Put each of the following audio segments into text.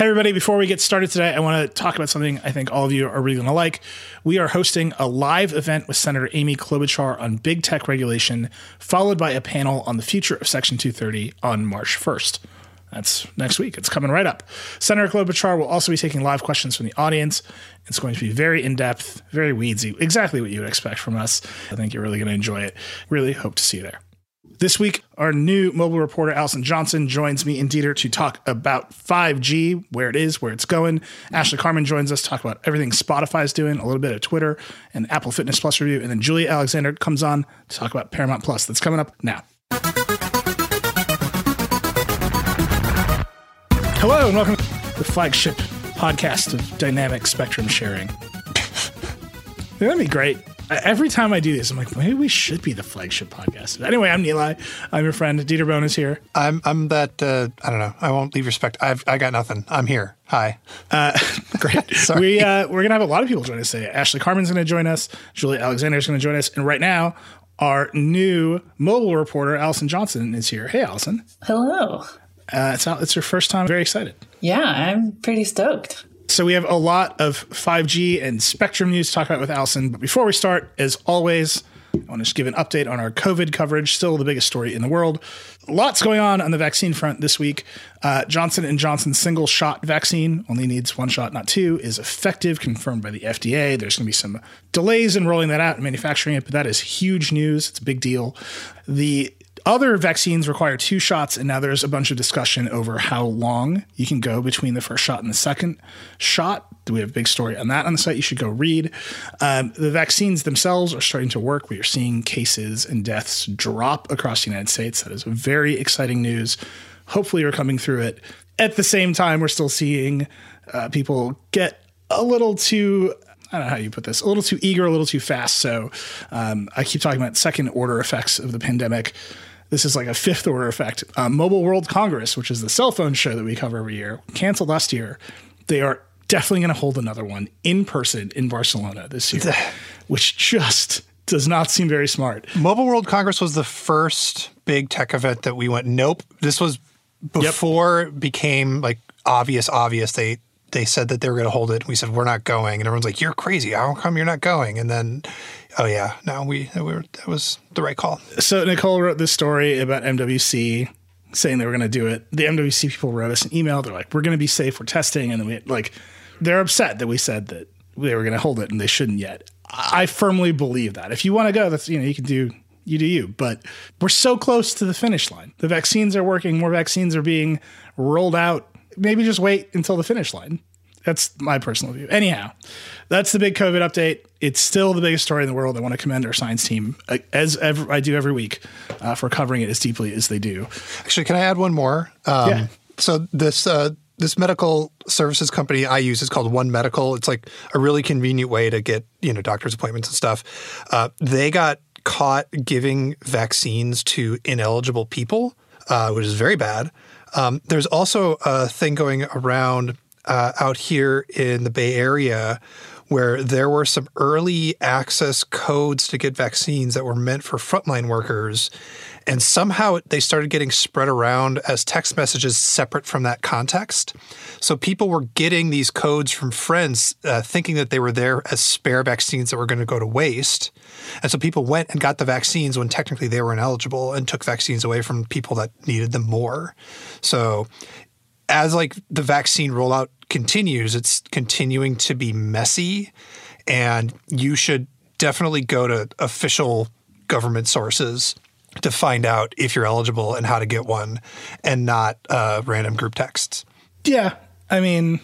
Hey, everybody, before we get started today, I want to talk about something I think all of you are really going to like. We are hosting a live event with Senator Amy Klobuchar on big tech regulation, followed by a panel on the future of Section 230 on March 1st. That's next week. It's coming right up. Senator Klobuchar will also be taking live questions from the audience. It's going to be very in depth, very weedsy, exactly what you would expect from us. I think you're really going to enjoy it. Really hope to see you there. This week, our new mobile reporter, Allison Johnson, joins me and Dieter to talk about 5G, where it is, where it's going. Ashley Carman joins us to talk about everything Spotify is doing, a little bit of Twitter, and Apple Fitness Plus review. And then Julia Alexander comes on to talk about Paramount Plus. That's coming up now. Hello, and welcome to the flagship podcast of dynamic spectrum sharing. That'd be great. Every time I do this, I'm like, maybe we should be the flagship podcast. Anyway, I'm Neil. I'm your friend. Dieter Bohn is here. I'm I'm that uh, I don't know. I won't leave respect. I've I got nothing. I'm here. Hi. Uh, great. Sorry. We uh, we're gonna have a lot of people join us today. Ashley Carman's gonna join us. Julia Alexander's gonna join us. And right now, our new mobile reporter, Allison Johnson, is here. Hey, Allison. Hello. Uh, it's it's her first time. Very excited. Yeah, I'm pretty stoked. So we have a lot of 5G and Spectrum news to talk about with Allison. But before we start, as always, I want to just give an update on our COVID coverage. Still the biggest story in the world. Lots going on on the vaccine front this week. Uh, Johnson and Johnson's single shot vaccine only needs one shot, not two, is effective, confirmed by the FDA. There's going to be some delays in rolling that out and manufacturing it, but that is huge news. It's a big deal. The other vaccines require two shots, and now there's a bunch of discussion over how long you can go between the first shot and the second shot. We have a big story on that on the site. You should go read. Um, the vaccines themselves are starting to work. We are seeing cases and deaths drop across the United States. That is very exciting news. Hopefully, we're coming through it. At the same time, we're still seeing uh, people get a little too I don't know how you put this, a little too eager, a little too fast. So um, I keep talking about second order effects of the pandemic. This is like a fifth order effect. Uh, Mobile World Congress, which is the cell phone show that we cover every year, canceled last year. They are definitely going to hold another one in person in Barcelona this year, which just does not seem very smart. Mobile World Congress was the first big tech event that we went. Nope, this was before yep. it became like obvious. Obvious they they said that they were going to hold it. We said we're not going, and everyone's like, "You're crazy! How come you're not going?" And then oh yeah, no, we, we were, that was the right call. So Nicole wrote this story about MWC saying they were going to do it. The MWC people wrote us an email. They're like, we're going to be safe. We're testing. And then we like, they're upset that we said that they were going to hold it and they shouldn't yet. I firmly believe that. If you want to go, that's, you know, you can do, you do you. But we're so close to the finish line. The vaccines are working. More vaccines are being rolled out. Maybe just wait until the finish line. That's my personal view. Anyhow, that's the big COVID update. It's still the biggest story in the world. I want to commend our science team, uh, as ever, I do every week, uh, for covering it as deeply as they do. Actually, can I add one more? Um, yeah. So this uh, this medical services company I use is called One Medical. It's like a really convenient way to get you know doctor's appointments and stuff. Uh, they got caught giving vaccines to ineligible people, uh, which is very bad. Um, there's also a thing going around uh, out here in the Bay Area where there were some early access codes to get vaccines that were meant for frontline workers. And somehow they started getting spread around as text messages separate from that context. So people were getting these codes from friends uh, thinking that they were there as spare vaccines that were going to go to waste. And so people went and got the vaccines when technically they were ineligible and took vaccines away from people that needed them more. So as like the vaccine rollout continues, it's continuing to be messy, and you should definitely go to official government sources to find out if you're eligible and how to get one, and not uh, random group texts. Yeah, I mean,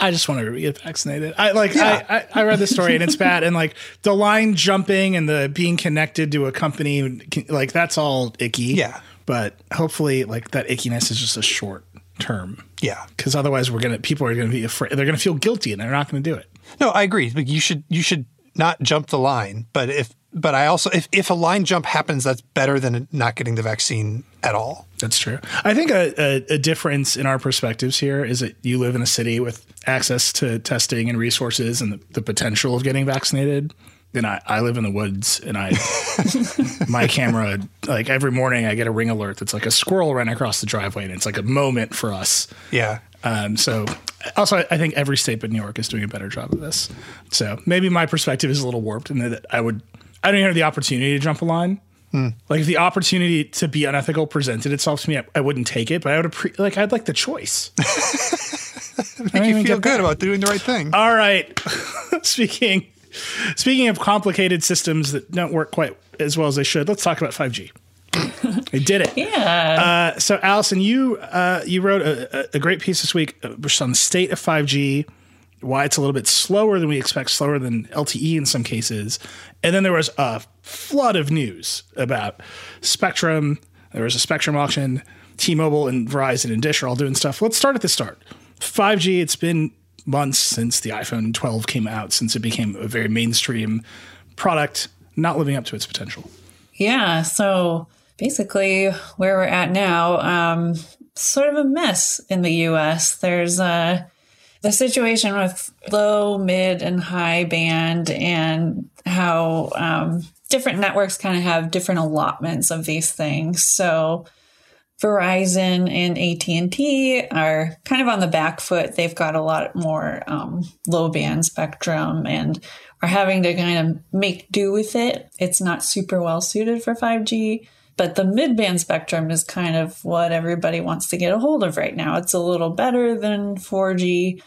I just want to get vaccinated. I like yeah. I, I, I read the story and it's bad and like the line jumping and the being connected to a company like that's all icky. Yeah. But hopefully like that ickiness is just a short term. Yeah, because otherwise we're gonna people are gonna be afraid. They're gonna feel guilty and they're not gonna do it. No, I agree. But you should you should not jump the line. But if but I also if if a line jump happens, that's better than not getting the vaccine at all. That's true. I think a, a, a difference in our perspectives here is that you live in a city with access to testing and resources and the, the potential of getting vaccinated and I, I live in the woods and I my camera like every morning I get a ring alert that's like a squirrel ran across the driveway and it's like a moment for us. Yeah. Um, so Also, I think every state but New York is doing a better job of this. So maybe my perspective is a little warped, and that I would, I don't even have the opportunity to jump a line. Like if the opportunity to be unethical presented itself to me, I, I wouldn't take it. But I would appre- like I'd like the choice. Make you feel good about doing the right thing. All right. speaking speaking of complicated systems that don't work quite as well as they should, let's talk about 5G. they did it. Yeah. Uh, so, Allison, you uh, you wrote a, a great piece this week uh, on the state of 5G, why it's a little bit slower than we expect, slower than LTE in some cases, and then there was a flood of news about Spectrum. There was a Spectrum auction. T-Mobile and Verizon and Dish are all doing stuff. Let's start at the start. 5G. It's been months since the iPhone 12 came out, since it became a very mainstream product, not living up to its potential. Yeah. So basically, where we're at now, um, sort of a mess in the US. There's uh, the situation with low, mid, and high band, and how um, different networks kind of have different allotments of these things. So Verizon and AT&T are kind of on the back foot. They've got a lot more um, low band spectrum and are having to kind of make do with it. It's not super well suited for 5G, but the mid band spectrum is kind of what everybody wants to get a hold of right now. It's a little better than 4G.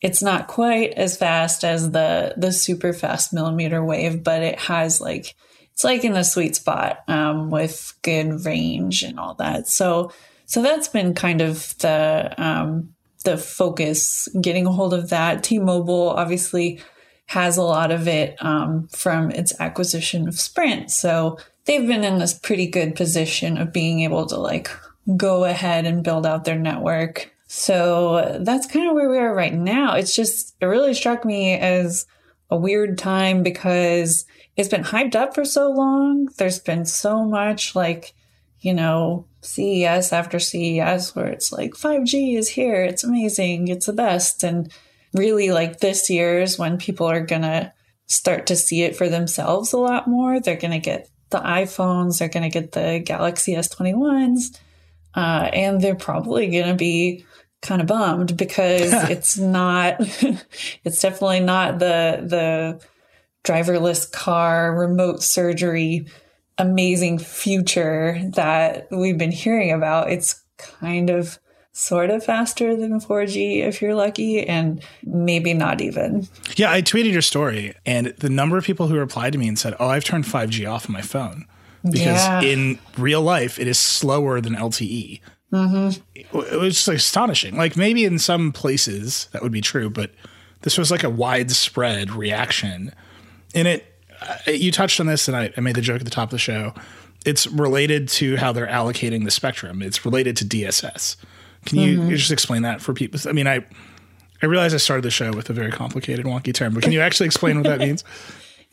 It's not quite as fast as the the super fast millimeter wave, but it has like it's like in the sweet spot um, with good range and all that. So so that's been kind of the um, the focus, getting a hold of that. T-Mobile obviously has a lot of it um, from its acquisition of Sprint, so they've been in this pretty good position of being able to like go ahead and build out their network. So that's kind of where we are right now. It's just it really struck me as a weird time because it's been hyped up for so long. There's been so much like, you know, CES after CES where it's like 5G is here. It's amazing. It's the best. And really like this year is when people are going to start to see it for themselves a lot more. They're going to get the iPhones. They're going to get the Galaxy S21s. Uh, and they're probably going to be kind of bummed because it's not, it's definitely not the, the, driverless car, remote surgery, amazing future that we've been hearing about. It's kind of sort of faster than 4G if you're lucky, and maybe not even. Yeah, I tweeted your story, and the number of people who replied to me and said, "Oh, I've turned 5G off on my phone because Yeah. in real life it is slower than LTE." Mm-hmm. It was just astonishing. Like maybe in some places that would be true, but this was like a widespread reaction. And it, you touched on this, and I, I made the joke at the top of the show. It's related to how they're allocating the spectrum. It's related to DSS. Can you, you just explain that for people? I mean, I I realize I started the show with a very complicated, wonky term, but can you actually explain what that means?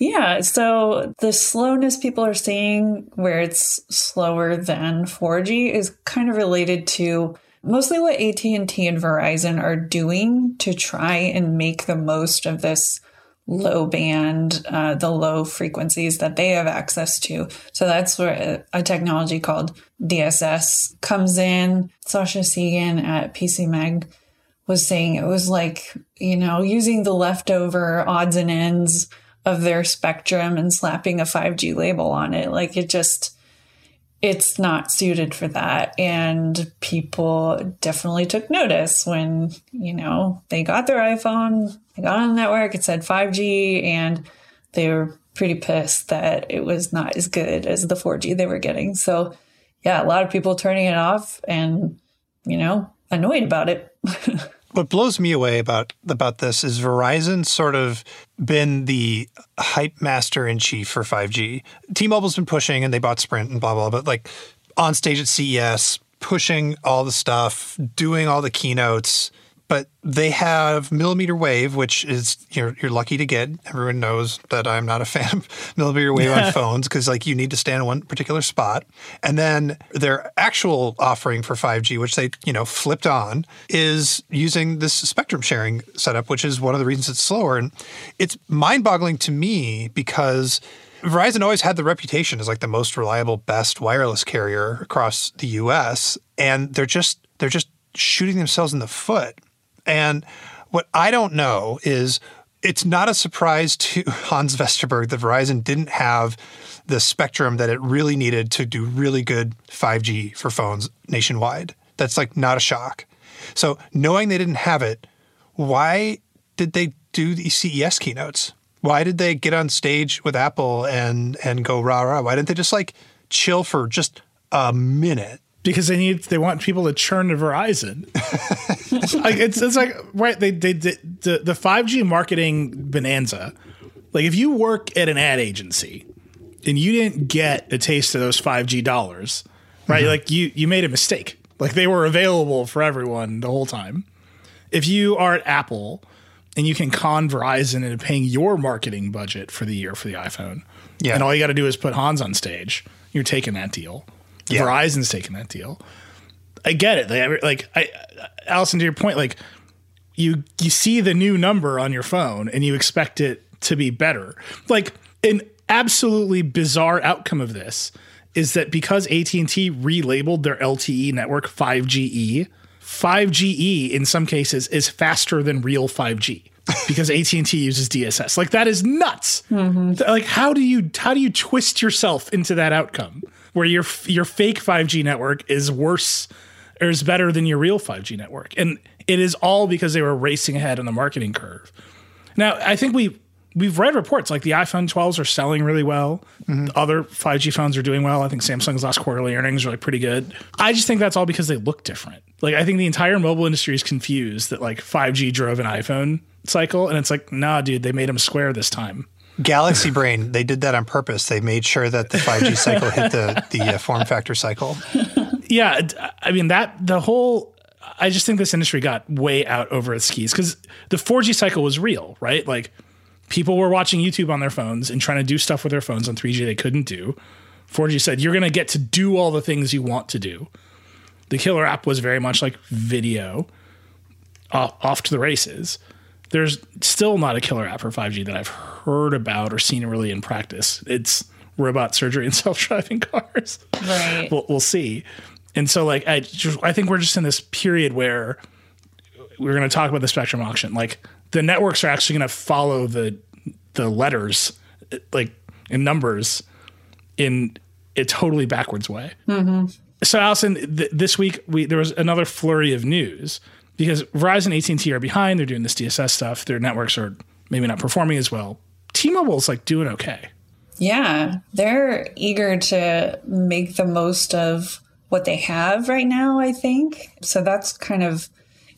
Yeah, so the slowness people are seeing where it's slower than 4G is kind of related to mostly what AT&T and Verizon are doing to try and make the most of this low band, uh, the low frequencies that they have access to. So that's where a, technology called DSS comes in. Sasha Segan at PC Mag was saying it was like, you know, using the leftover odds and ends of their spectrum and slapping a 5G label on it. Like it just, it's not suited for that. And people definitely took notice when, you know, they got their iPhone, they got on the network, it said 5G, and they were pretty pissed that it was not as good as the 4G they were getting. So, yeah, a lot of people turning it off and, you know, annoyed about it. What blows me away about about this is Verizon sort of been the hype master in chief for 5G. T-Mobile's been pushing and they bought Sprint and blah blah, but like on stage at CES, pushing all the stuff, doing all the keynotes. But they have millimeter wave, which is you're you're lucky to get. Everyone knows that I'm not a fan of millimeter wave on phones because like you need to stand in one particular spot. And then their actual offering for 5G, which they you know flipped on, is using this spectrum sharing setup, which is one of the reasons it's slower. And it's mind-boggling to me because Verizon always had the reputation as like the most reliable, best wireless carrier across the U.S. And they're just they're just shooting themselves in the foot And what I don't know is it's not a surprise to Hans Vestberg that Verizon didn't have the spectrum that it really needed to do really good 5G for phones nationwide. That's like not a shock. So knowing they didn't have it, why did they do the CES keynotes? Why did they get on stage with Apple and and go rah rah? Why didn't they just like chill for just a minute? Because they need they want people to churn to Verizon. like it's it's like right they they, they the the five G marketing bonanza. Like if you work at an ad agency and you didn't get a taste of those five G dollars, right? Mm-hmm. Like you you made a mistake. Like they were available for everyone the whole time. If you are at Apple and you can con Verizon into paying your marketing budget for the year for the iPhone. Yeah. And all you got to do is put Hans on stage. You're taking that deal. Yeah. Verizon's taking that deal. I get it. Like, like I, Allison, to your point, like you you see the new number on your phone and you expect it to be better. Like an absolutely bizarre outcome of this is that because AT&T relabeled their LTE network 5GE, 5GE in some cases is faster than real 5G because AT&T uses DSS. Like that is nuts. Mm-hmm. Like how do you how do you twist yourself into that outcome where your your fake 5G network is worse or is better than your real 5G network? And it is all because they were racing ahead on the marketing curve. Now, I think we we've read reports like the iPhone 12s are selling really well. Mm-hmm. Other 5G phones are doing well. I think Samsung's last quarterly earnings are like pretty good. I just think that's all because they look different. Like I think the entire mobile industry is confused that like 5G drove an iPhone cycle, and it's like, nah, dude, they made them square this time. Galaxy Brain, they did that on purpose. They made sure that the 5G cycle hit the the uh, form factor cycle. Yeah, I mean that the whole. I just think this industry got way out over its skis because the 4G cycle was real, right? Like people were watching YouTube on their phones and trying to do stuff with their phones on 3G they couldn't do. 4G said you're going to get to do all the things you want to do the killer app was very much like video off, off to the races. There's still not a killer app for 5G that I've heard about or seen really in practice. It's robot surgery and self-driving cars. Right. we'll, we'll see. And so, like, I just, I think we're just in this period where we're going to talk about the spectrum auction. Like, the networks are actually going to follow the the letters, like in numbers, in a totally backwards way. Mm-hmm so Allison, th- this week we there was another flurry of news because Verizon, AT and T are behind. They're doing this DSS stuff. Their networks are maybe not performing as well. T-Mobile's like doing okay. Yeah, they're eager to make the most of what they have right now. I think so. That's kind of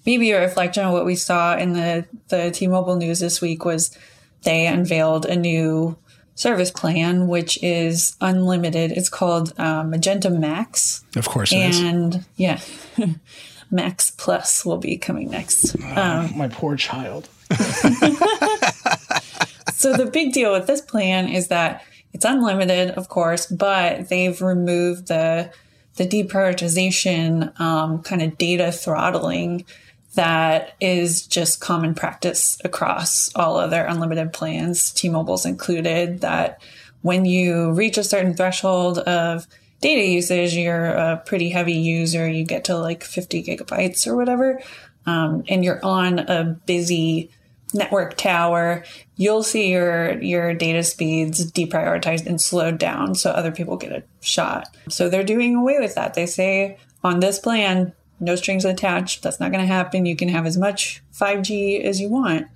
maybe a reflection of what we saw in the the T-Mobile news this week was they unveiled a new service plan, which is unlimited. It's called uh, Magenta Max. Of course, and yeah, Max Plus will be coming next. Oh, um, my poor child. so the big deal with this plan is that it's unlimited, of course, but they've removed the the deprioritization um, kind of data throttling that is just common practice across all other unlimited plans, T-Mobile's included, that when you reach a certain threshold of data usage, you're a pretty heavy user, you get to like 50 gigabytes or whatever, um, and you're on a busy network tower, you'll see your your data speeds deprioritized and slowed down so other people get a shot. So they're doing away with that. They say on this plan, no strings attached. That's not going to happen. You can have as much 5G as you want.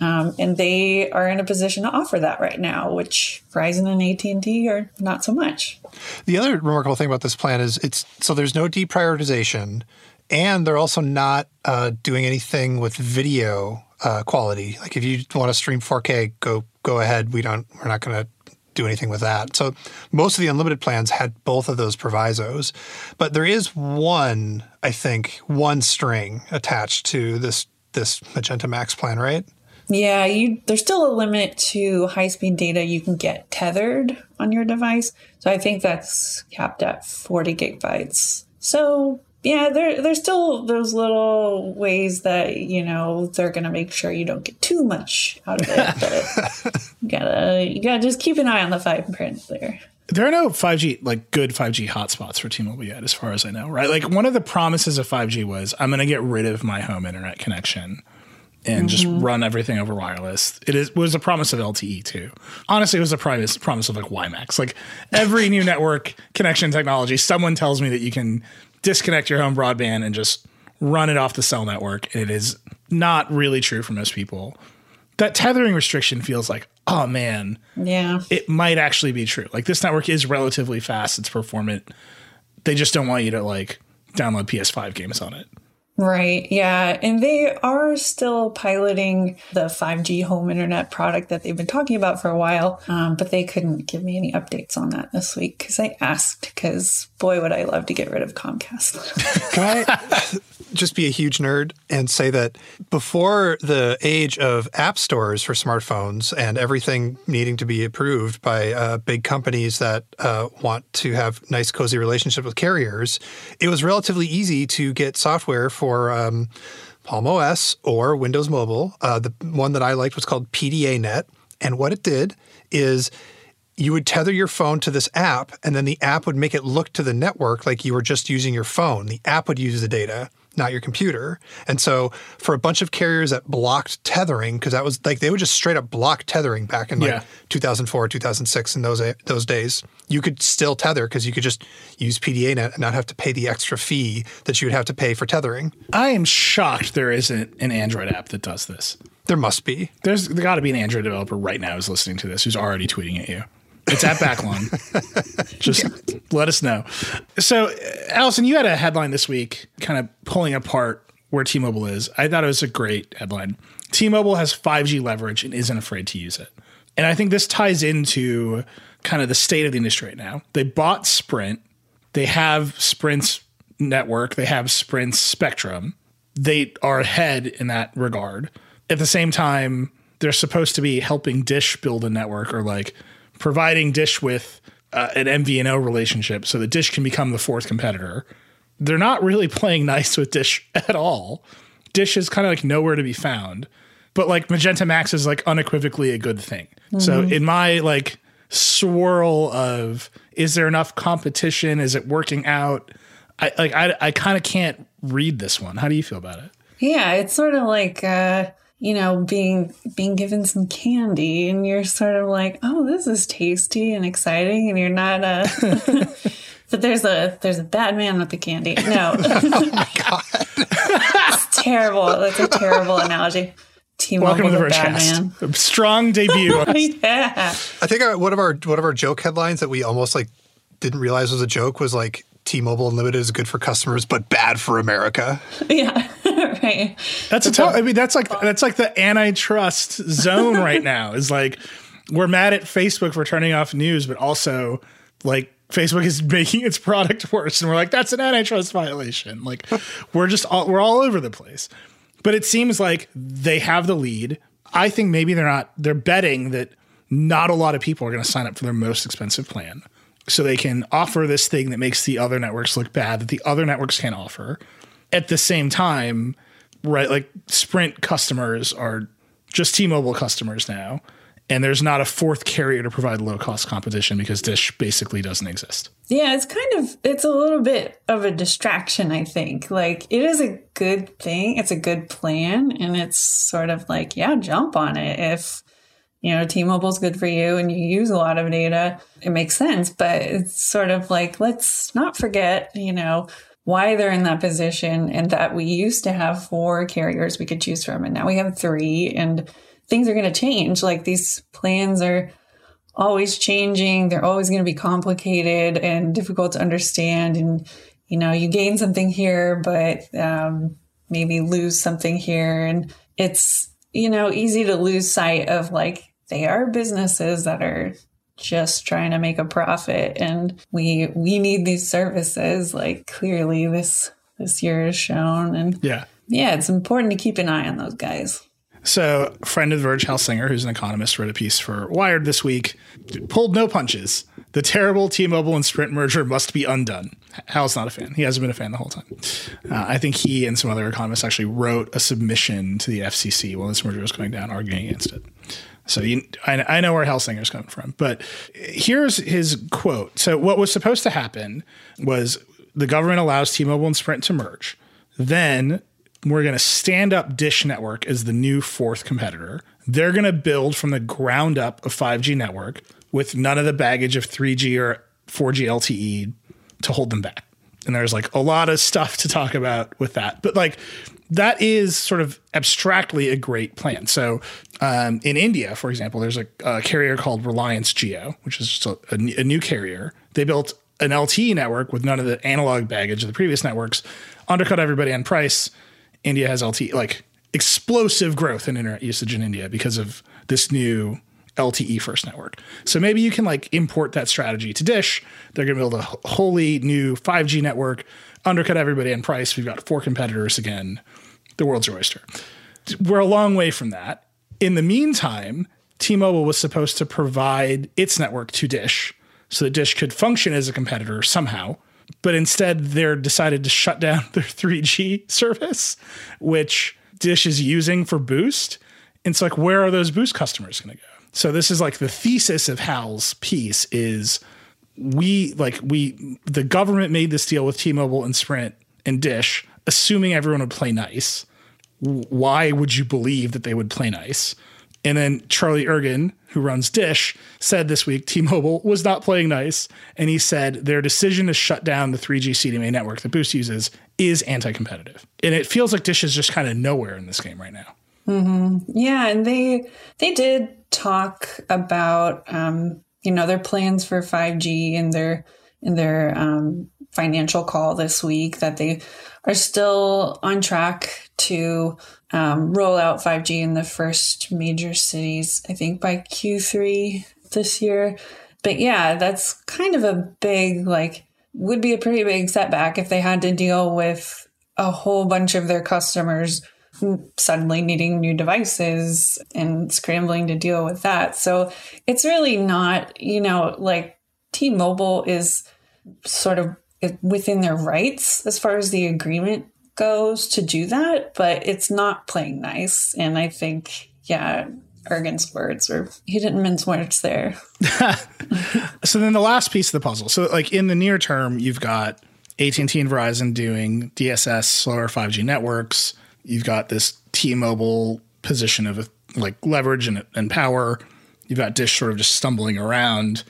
Um, and they are in a position to offer that right now, which Verizon and AT&T are not so much. The other remarkable thing about this plan is it's so there's no deprioritization, and they're also not uh, doing anything with video uh, quality. Like if you want to stream 4K, go go ahead. We don't. We're not going to do anything with that. So most of the unlimited plans had both of those provisos. But there is one, I think, one string attached to this this Magenta Max plan, right? Yeah, you there's still a limit to high speed data you can get tethered on your device. So I think that's capped at 40 gigabytes. So yeah, there there's still those little ways that you know they're gonna make sure you don't get too much out of it. But you gotta you gotta just keep an eye on the fine print there. There are no 5G, like good 5G hotspots for T Mobile yet, as far as I know, right? Like one of the promises of 5G was I'm going to get rid of my home internet connection and just mm-hmm. run everything over wireless. It is was a promise of LTE too. Honestly, it was a promise promise of like WiMAX. Like every new network connection technology, someone tells me that you can disconnect your home broadband and just run it off the cell network. And it is not really true for most people. That tethering restriction feels like, oh man, Yeah. it might actually be true. Like this network is relatively fast, it's performant. They just don't want you to like download PS5 games on it. Right. Yeah. And they are still piloting the 5G home internet product that they've been talking about for a while. Um, but they couldn't give me any updates on that this week because I asked, because boy, would I love to get rid of Comcast. Can I just be a huge nerd and say that before the age of app stores for smartphones and everything needing to be approved by uh, big companies that uh, want to have nice, cozy relationship with carriers, it was relatively easy to get software for um, Palm OS or Windows Mobile. Uh, the one that I liked was called PDA Net, and what it did is you would tether your phone to this app, and then the app would make it look to the network like you were just using your phone. The app would use the data, not your computer. And so, for a bunch of carriers that blocked tethering, because that was like they would just straight up block tethering back in like Yeah. 2004, 2006, in those those days, you could still tether because you could just use PDA net and not have to pay the extra fee that you would have to pay for tethering. I am shocked there isn't an Android app that does this. There must be. There's got to be an Android developer right now who's listening to this who's already tweeting at you. It's at Backlon. Just let us know. So, Allison, you had a headline this week kind of pulling apart where T Mobile is. I thought it was a great headline. T Mobile has 5G leverage and isn't afraid to use it. And I think this ties into kind of the state of the industry right now. They bought Sprint, they have Sprint's network, they have Sprint's spectrum. They are ahead in that regard. At the same time, they're supposed to be helping Dish build a network or like providing Dish with uh, an MVNO relationship so that Dish can become the fourth competitor. They're not really playing nice with Dish at all. Dish is kind of like nowhere to be found. But like Magenta Max is like unequivocally a good thing. So in my like swirl of is there enough competition? Is it working out? I like I I kind of can't read this one. How do you feel about it? yeah. It's sort of like, uh, you know, being being given some candy, and you're sort of like, "Oh, this is tasty and exciting," and you're not. Uh, a but there's a there's a bad man with the candy. No, oh it's terrible. That's a terrible analogy. T-Mobile, Welcome to the the bad Vergecast. man. Strong debut. yeah. I think our, one of our one of our joke headlines that we almost like didn't realize was a joke was like T-Mobile Unlimited is good for customers but bad for America. Yeah. Right. That's a tough. I mean, that's like that's like the antitrust zone right now. Is like we're mad at Facebook for turning off news, but also like Facebook is making its product worse, and we're like that's an antitrust violation. Like we're just all, we're all over the place. But it seems like they have the lead. I think maybe they're not. They're betting that not a lot of people are going to sign up for their most expensive plan, so they can offer this thing that makes the other networks look bad that the other networks can't offer. At the same time, right? Like Sprint customers are just T-Mobile customers now, and there's not a fourth carrier to provide low-cost competition because Dish basically doesn't exist. Yeah, it's kind of it's a little bit of a distraction, I think. Like it is a good thing, it's a good plan, and it's sort of like, yeah, jump on it if you know T-Mobile's good for you and you use a lot of data, it makes sense, but it's sort of like let's not forget, you know, why they're in that position and that we used to have four carriers we could choose from and now we have three and things are going to change. Like these plans are always changing. They're always going to be complicated and difficult to understand. And, you know, you gain something here, but um, maybe lose something here. And it's, you know, easy to lose sight of like, they are businesses that are just trying to make a profit and we we need these services like clearly this this year has shown and Yeah. yeah it's important to keep an eye on those guys So, friend of the Verge, Hal Singer, who's an economist, wrote a piece for Wired this week. Pulled no punches. The terrible T-Mobile and Sprint merger must be undone. Hal's not a fan. He hasn't been a fan the whole time. Uh, I think he and some other economists actually wrote a submission to the FCC while this merger was going down, arguing against it. So you, I, I know where Hal Singer's coming from, but here's his quote. So what was supposed to happen was the government allows T-Mobile and Sprint to merge. Then we're going to stand up Dish Network as the new fourth competitor. They're going to build from the ground up a 5G network with none of the baggage of 3G or 4G LTE to hold them back. And there's like a lot of stuff to talk about with that. But like that is sort of abstractly a great plan. So um, in India, for example, there's a, a, carrier called Reliance Jio, which is just a, a, new carrier. They built an LTE network with none of the analog baggage of the previous networks, undercut everybody on price. India has LTE, like explosive growth in internet usage in India because of this new LTE first network. So maybe you can like import that strategy to Dish. They're going to build a wholly new 5G network, undercut everybody on price. We've got four competitors again. The world's your oyster. We're a long way from that. In the meantime, T-Mobile was supposed to provide its network to Dish so that Dish could function as a competitor somehow. But instead, they're decided to shut down their 3G service, which Dish is using for Boost. And it's like, where are those Boost customers going to go? So this is like the thesis of Hal's piece is we like we the government made this deal with T-Mobile and Sprint and Dish, assuming everyone would play nice. Why would you believe that they would play nice? And then Charlie Ergen, who runs Dish, said this week T-Mobile was not playing nice, and he said their decision to shut down the 3G CDMA network that Boost uses is anti-competitive. And it feels like Dish is just kind of nowhere in this game right now. Mm-hmm. Yeah, and they they did talk about um, you know their plans for 5G in their in their um, financial call this week that they are still on track to um, roll out 5G in the first major cities. I think by Q3 this year. But yeah, that's kind of a big like would be a pretty big setback if they had to deal with a whole bunch of their customers suddenly needing new devices and scrambling to deal with that. So it's really not, you know, like T Mobile is sort of within their rights as far as the agreement goes to do that, but it's not playing nice. And I think, yeah, Ergen's words or he didn't mince words there. so then the last piece of the puzzle. So like in the near term, you've got AT&T and Verizon doing DSS slower 5G networks You've got this T-Mobile position of like leverage and, and power. You've got Dish sort of just stumbling around.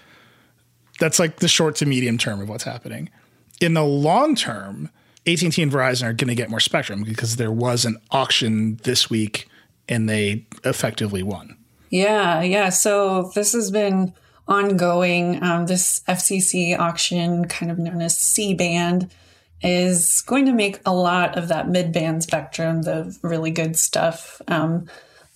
That's like the short to medium term of what's happening. In the long term, AT&T and Verizon are going to get more spectrum because there was an auction this week and they effectively won. Yeah, yeah. So this has been ongoing. Um, this FCC auction, kind of known as C band, is going to make a lot of that mid-band spectrum, the really good stuff, um,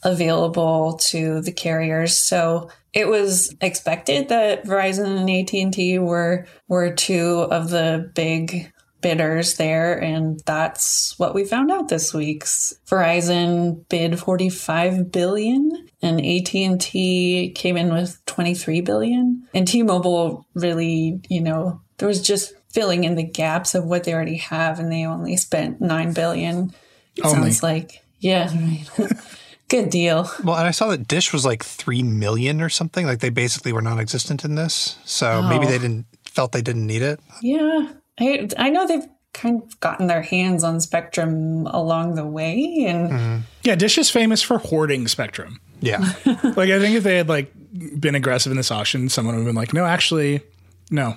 available to the carriers. So it was expected that Verizon and AT&T were were two of the big bidders there and that's what we found out this week. Verizon bid 45 billion and AT&T came in with 23 billion. And T-Mobile really, you know, there was just filling in the gaps of what they already have and they only spent 9 billion it only. sounds like yeah good deal well and i saw that dish was like 3 million or something like they basically were non-existent in this so oh. maybe they didn't felt they didn't need it yeah i i know they've kind of gotten their hands on spectrum along the way and mm-hmm. yeah dish is famous for hoarding spectrum yeah like i think if they had like been aggressive in this auction someone would have been like no actually no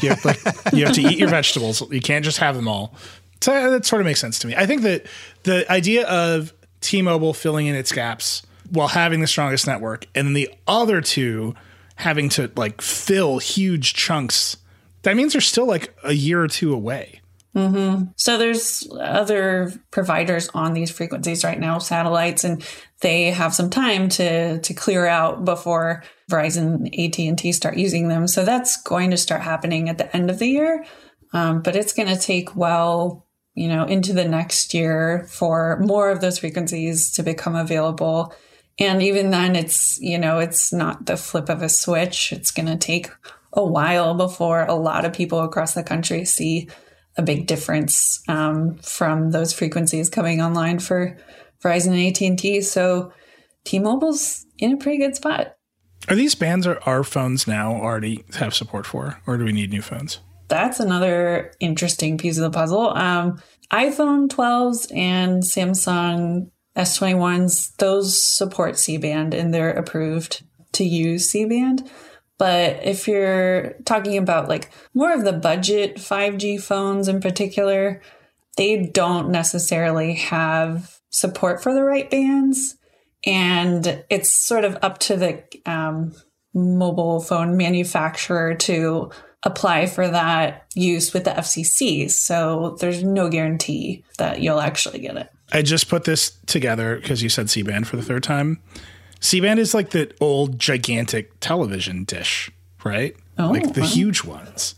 you have, like, you have to eat your vegetables. You can't just have them all. So that sort of makes sense to me. I think that the idea of T-Mobile filling in its gaps while having the strongest network, and then the other two having to like fill huge chunks, that means they're still like a year or two away. Mm-hmm. So there's other providers on these frequencies right now, satellites, and they have some time to to clear out before Verizon, AT and T start using them. So that's going to start happening at the end of the year, um, but it's going to take well, you know, into the next year for more of those frequencies to become available. And even then, it's you know, it's not the flip of a switch. It's going to take a while before a lot of people across the country see a big difference um, from those frequencies coming online for Verizon and AT&T. So T-Mobile's in a pretty good spot. Are these bands or our phones now already have support for, or do we need new phones? That's another interesting piece of the puzzle. Um, iPhone 12s and Samsung S21s, those support C band and they're approved to use C band. But if you're talking about like more of the budget 5G phones in particular, they don't necessarily have support for the right bands. And it's sort of up to the um, mobile phone manufacturer to apply for that use with the FCC. So there's no guarantee that you'll actually get it. I just put this together because you said C band for the third time. C band is like the old gigantic television dish, right? Oh, like the wow. huge ones.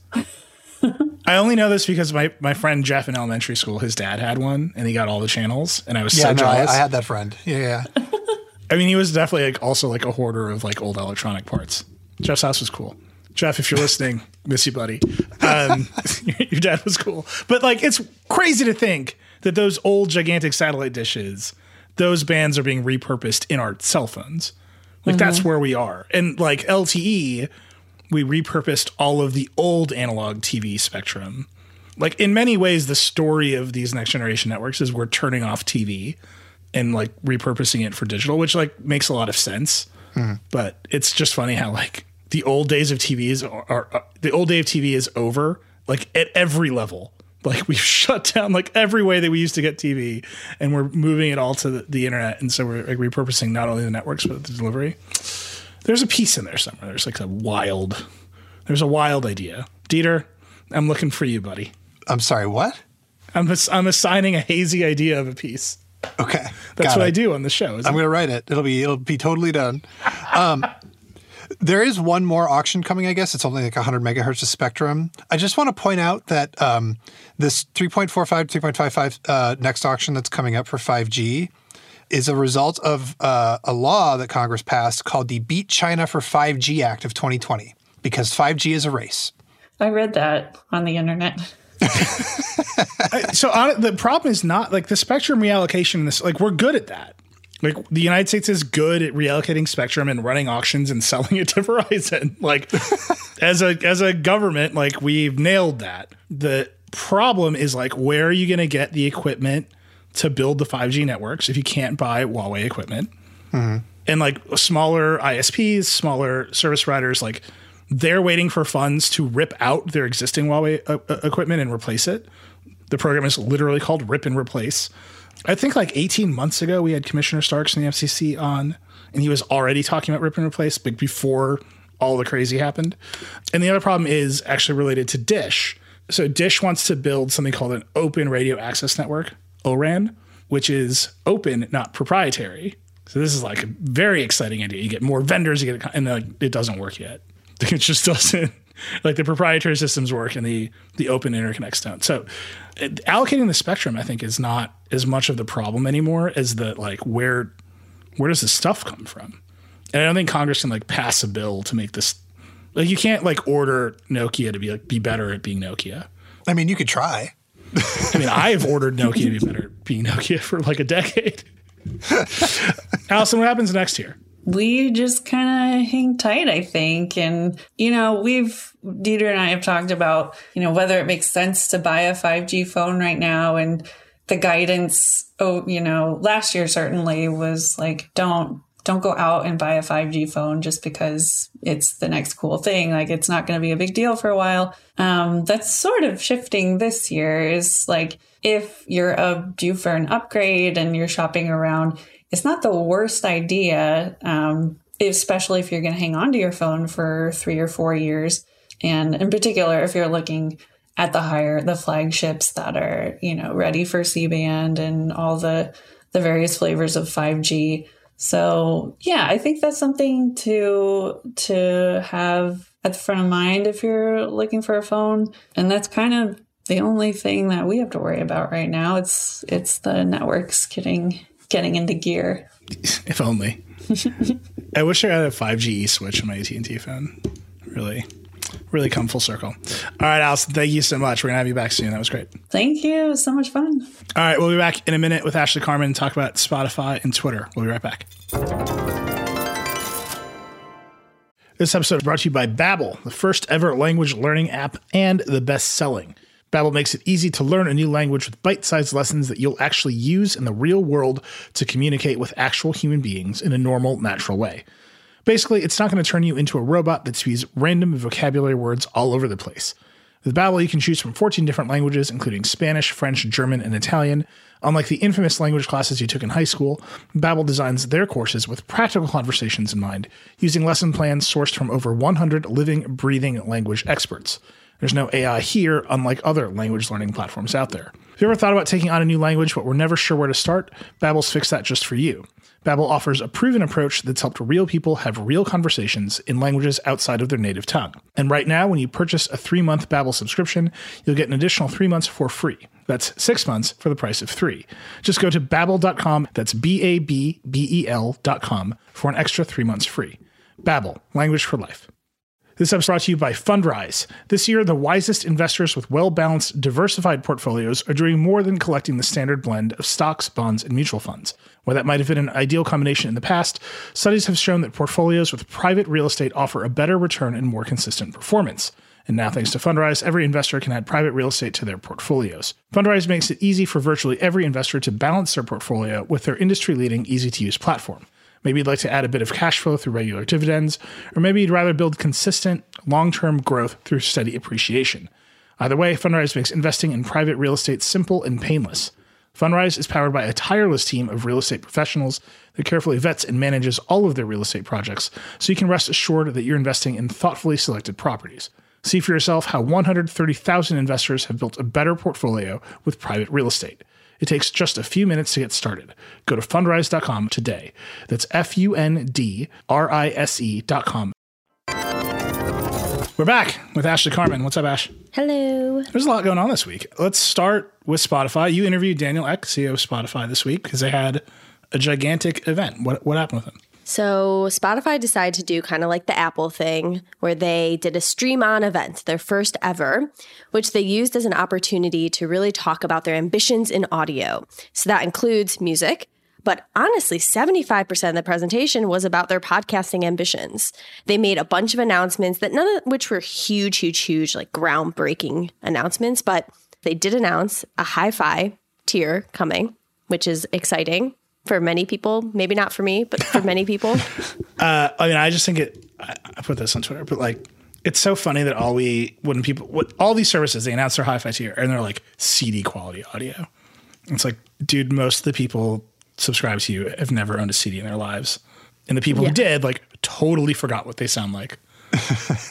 I only know this because my, my friend Jeff in elementary school, his dad had one and he got all the channels and I was Yeah, so no, I, jealous. I had that friend. Yeah, yeah. I mean, he was definitely like also like a hoarder of like old electronic parts. Jeff's house was cool. Jeff, if you're listening, miss you, buddy. Um, your dad was cool, but like it's crazy to think that those old gigantic satellite dishes, those bands are being repurposed in our cell phones. Like that's mm-hmm. where we are, and like LTE, we repurposed all of the old analog TV spectrum. Like in many ways, the story of these next generation networks is we're turning off TV and like repurposing it for digital, which like makes a lot of sense. Mm-hmm. But it's just funny how like the old days of TV is are, are uh, the old day of TV is over. Like at every level, like we've shut down like every way that we used to get TV, and we're moving it all to the, the internet. And so we're like repurposing not only the networks but the delivery. There's a piece in there somewhere. There's like a wild. There's a wild idea. Dieter, I'm looking for you, buddy. I'm sorry, what? I'm ass- I'm assigning a hazy idea of a piece. Okay. That's what it. I do on the show. I'm going to write it. It'll be it'll be totally done. Um, there is one more auction coming. I guess it's only like 100 megahertz of spectrum. I just want to point out that um, this 3.45, 3.55 uh, next auction that's coming up for 5G is a result of uh, a law that Congress passed called the Beat China for 5G Act of 2020 because 5G is a race. I read that on the internet. so on, the problem is not like the spectrum reallocation. This like we're good at that. Like the United States is good at reallocating spectrum and running auctions and selling it to Verizon. Like as a as a government, like we've nailed that. The problem is like where are you going to get the equipment to build the 5G networks if you can't buy Huawei equipment? And like smaller ISPs, smaller service providers, like they're waiting for funds to rip out their existing Huawei uh, uh, equipment and replace it. The program is literally called Rip and Replace. I think like 18 months ago, we had Commissioner Starks in the FCC on, and he was already talking about Rip and Replace, but before all the crazy happened. And the other problem is actually related to Dish. So Dish wants to build something called an Open Radio Access Network, ORAN, which is open, not proprietary. So this is like a very exciting idea. You get more vendors, you get, and it doesn't work yet. It just doesn't like the proprietary systems work and the the open interconnects don't. So it, allocating the spectrum, I think, is not as much of the problem anymore as the like where where does this stuff come from? And I don't think Congress can like pass a bill to make this like you can't like order Nokia to be like be better at being Nokia. I mean, you could try. I mean, I've ordered Nokia to be better at being Nokia for like a decade. Allison, what happens next year? We just kind of hang tight, I think. And, you know, we've, Dieter and I have talked about, you know, whether it makes sense to buy a 5G phone right now. And the guidance, oh, you know, last year certainly was like, don't, don't go out and buy a 5G phone just because it's the next cool thing. Like it's not going to be a big deal for a while. Um, that's sort of shifting this year is like, if you're uh, due for an upgrade and you're shopping around, it's not the worst idea, um, especially if you're going to hang on to your phone for three or four years. And in particular, if you're looking at the higher, the flagships that are, you know, ready for C band and all the, the various flavors of 5G. So yeah, I think that's something to, to have at the front of mind if you're looking for a phone. And that's kind of the only thing that we have to worry about right now. It's, it's the networks getting, getting into gear. If only. I wish I had a 5G switch on my AT&T phone. Really. Really come full circle. All right, Allison, thank you so much. We're gonna have you back soon. That was great. Thank you. It was so much fun. All right, we'll be back in a minute with Ashley Carman and talk about Spotify and Twitter. We'll be right back. This episode is brought to you by Babbel, the first ever language learning app and the best selling. Babbel makes it easy to learn a new language with bite-sized lessons that you'll actually use in the real world to communicate with actual human beings in a normal, natural way. Basically, it's not going to turn you into a robot that spews random vocabulary words all over the place. With Babbel, you can choose from 14 different languages, including Spanish, French, German, and Italian. Unlike the infamous language classes you took in high school, Babbel designs their courses with practical conversations in mind, using lesson plans sourced from over 100 living, breathing language experts. There's no AI here, unlike other language learning platforms out there. If you ever thought about taking on a new language but were never sure where to start, Babbel's fixed that just for you. Babbel offers a proven approach that's helped real people have real conversations in languages outside of their native tongue. And right now, when you purchase a three-month Babbel subscription, you'll get an additional three months for free. That's six months for the price of three. Just go to babbel.com, that's B-A-B-B-E-L dot com, for an extra three months free. Babbel, language for life. This episode brought to you by Fundrise. This year, the wisest investors with well balanced, diversified portfolios are doing more than collecting the standard blend of stocks, bonds, and mutual funds. While that might have been an ideal combination in the past, studies have shown that portfolios with private real estate offer a better return and more consistent performance. And now, thanks to Fundrise, every investor can add private real estate to their portfolios. Fundrise makes it easy for virtually every investor to balance their portfolio with their industry leading, easy to use platform. Maybe you'd like to add a bit of cash flow through regular dividends, or maybe you'd rather build consistent, long term growth through steady appreciation. Either way, Fundrise makes investing in private real estate simple and painless. Fundrise is powered by a tireless team of real estate professionals that carefully vets and manages all of their real estate projects, so you can rest assured that you're investing in thoughtfully selected properties. See for yourself how 130,000 investors have built a better portfolio with private real estate. It takes just a few minutes to get started. Go to fundrise.com today. That's F U N D R I S E.com. We're back with Ashley Carman. What's up, Ash? Hello. There's a lot going on this week. Let's start with Spotify. You interviewed Daniel Ek, CEO of Spotify, this week because they had a gigantic event. What, what happened with him? So, Spotify decided to do kind of like the Apple thing, where they did a stream on event, their first ever, which they used as an opportunity to really talk about their ambitions in audio. So, that includes music. But honestly, 75% of the presentation was about their podcasting ambitions. They made a bunch of announcements that none of which were huge, huge, huge, like groundbreaking announcements, but they did announce a hi fi tier coming, which is exciting for many people. Maybe not for me, but for many people. Uh, I mean, I just think it. I, I put this on Twitter, but like, it's so funny that all we when people what all these services they announce their hi-fi tier and they're like CD quality audio. It's like, dude, most of the people subscribe to you have never owned a CD in their lives, and the people Yeah. who did like totally forgot what they sound like.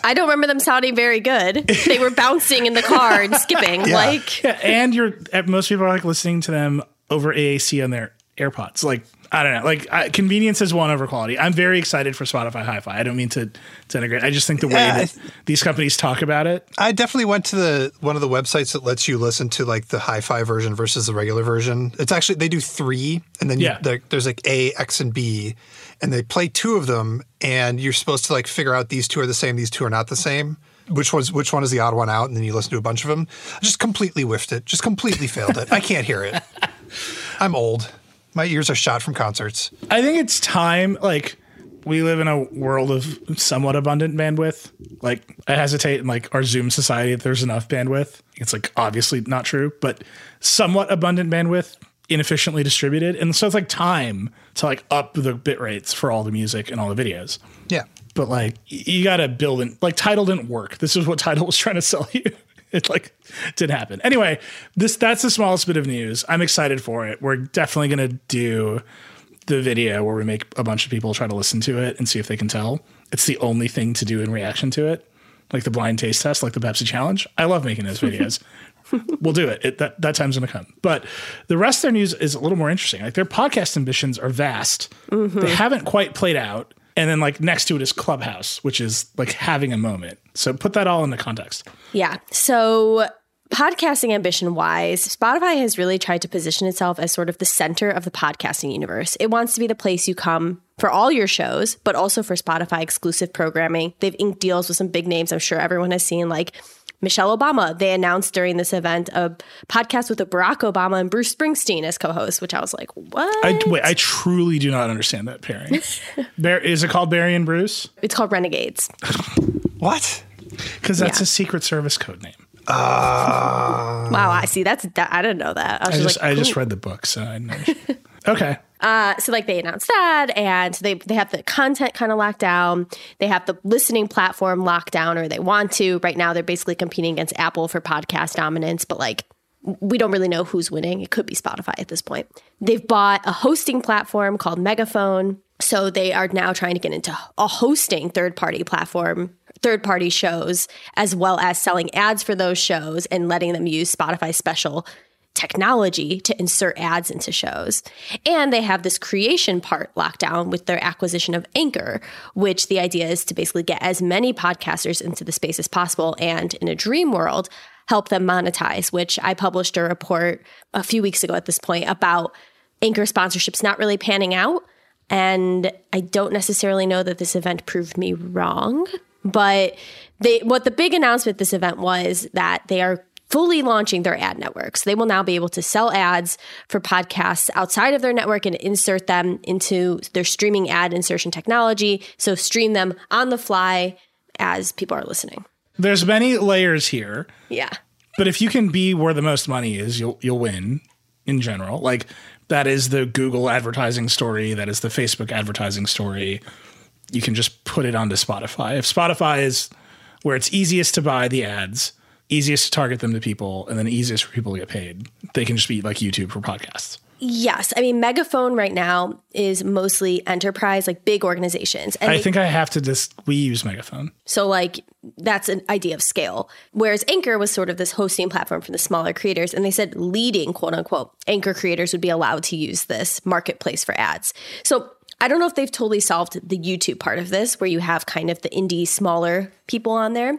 I don't remember them sounding very good. They were bouncing in the car and skipping. Like, Yeah, and you're most people are like listening to them over AAC on their AirPods. Like I don't know, like I, convenience is one over quality. I'm very excited for Spotify Hi-Fi. I don't mean to denigrate. I just think the way Yeah, that these companies talk about it. I definitely went to the one of the websites that lets you listen to like the hi-fi version versus the regular version. It's actually they do three, and then Yeah. there- there's like A, X, and B, and they play two of them, and you're supposed to like figure out these two are the same, these two are not the same. Which was which one is the odd one out, and then you listen to a bunch of them. I just completely whiffed it. Just completely failed it. I can't hear it. I'm old. My ears are shot from concerts. I think it's time. Like we live in a world of somewhat abundant bandwidth. Like I hesitate in like our Zoom society if there's enough bandwidth. It's like obviously not true, but somewhat abundant bandwidth inefficiently distributed. And so it's like time to like up the bit rates for all the music and all the videos. Yeah. But like you got to build in like Tidal didn't work. This is what Tidal was trying to sell you. It like didn't happen. Anyway, this that's the smallest bit of news. I'm excited for it. We're definitely going to do the video where we make a bunch of people try to listen to it and see if they can tell. It's the only thing to do in reaction to it. Like the blind taste test, like the Pepsi challenge. I love making those videos. we'll do it. it that, that time's going to come. But the rest of their news is a little more interesting. Like their podcast ambitions are vast. Mm-hmm. They haven't quite played out. And then like next to it is Clubhouse, which is like having a moment. So put that all into context. yeah. So podcasting ambition wise, Spotify has really tried to position itself as sort of the center of the podcasting universe. It wants to be the place you come for all your shows, but also for Spotify exclusive programming. They've inked deals with some big names. I'm sure everyone has seen like Michelle Obama. They announced during this event a podcast with Barack Obama and Bruce Springsteen as co-hosts, which I was like, what? I, wait, I truly do not understand that pairing. Is it called Barry and Bruce? It's called Renegades. What? Because that's Yeah. a Secret Service code name. Wow, I see. That's that, I didn't know that. I was I just, like, I just read the book, so I know. Okay. Uh, so like they announced that, and they they have the content kind of locked down. They have the listening platform locked down, or they want to. Right now, they're basically competing against Apple for podcast dominance, but like we don't really know who's winning. It could be Spotify at this point. They've bought a hosting platform called Megaphone. So they are now trying to get into a hosting third party platform, third party shows, as well as selling ads for those shows and letting them use Spotify special technology to insert ads into shows. And they have this creation part locked down with their acquisition of Anchor, which the idea is to basically get as many podcasters into the space as possible and in a dream world, help them monetize, which I published a report a few weeks ago at this point about Anchor sponsorships not really panning out. And I don't necessarily know that this event proved me wrong, but they what the big announcement this event was that they are fully launching their ad networks. They will now be able to sell ads for podcasts outside of their network and insert them into their streaming ad insertion technology. So stream them on the fly as people are listening. There's many layers here, Yeah. but if you can be where the most money is, you'll you'll win in general. Like that is the Google advertising story, that is the Facebook advertising story. You can just put it onto Spotify. If Spotify is where it's easiest to buy the ads, easiest to target them to people, and then easiest for people to get paid, they can just be like YouTube for podcasts. Yes. I mean, Megaphone right now is mostly enterprise, like big organizations. And I they- think I have to just we use Megaphone. So, like, that's an idea of scale. Whereas Anchor was sort of this hosting platform for the smaller creators. And they said leading, quote unquote, Anchor creators would be allowed to use this marketplace for ads. So, I don't know if they've totally solved the YouTube part of this, where you have kind of the indie, smaller people on there.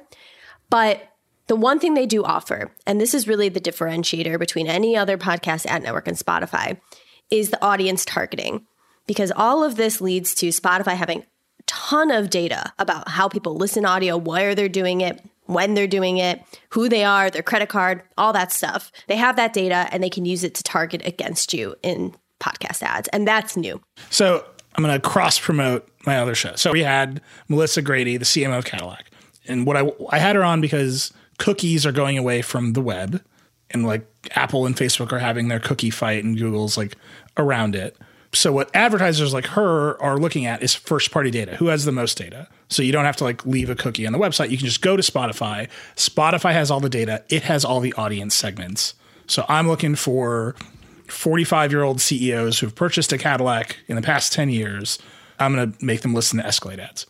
But the one thing they do offer, and this is really the differentiator between any other podcast ad network and Spotify, is the audience targeting. Because all of this leads to Spotify having a ton of data about how people listen audio, where they're doing it, when they're doing it, who they are, their credit card, all that stuff. They have that data and they can use it to target against you in podcast ads. And that's new. So I'm going to cross promote my other show. So we had Melissa Grady, the CMO of Cadillac, and what I I had her on because cookies are going away from the web, and like Apple and Facebook are having their cookie fight, and Google's like around it. So what advertisers like her are looking at is first party data. Who has the most data? So you don't have to like leave a cookie on the website. You can just go to Spotify. Spotify has all the data. It has all the audience segments. So I'm looking for 45 year old CEOs who've purchased a Cadillac in the past 10 years. I'm going to make them listen to Escalade ads.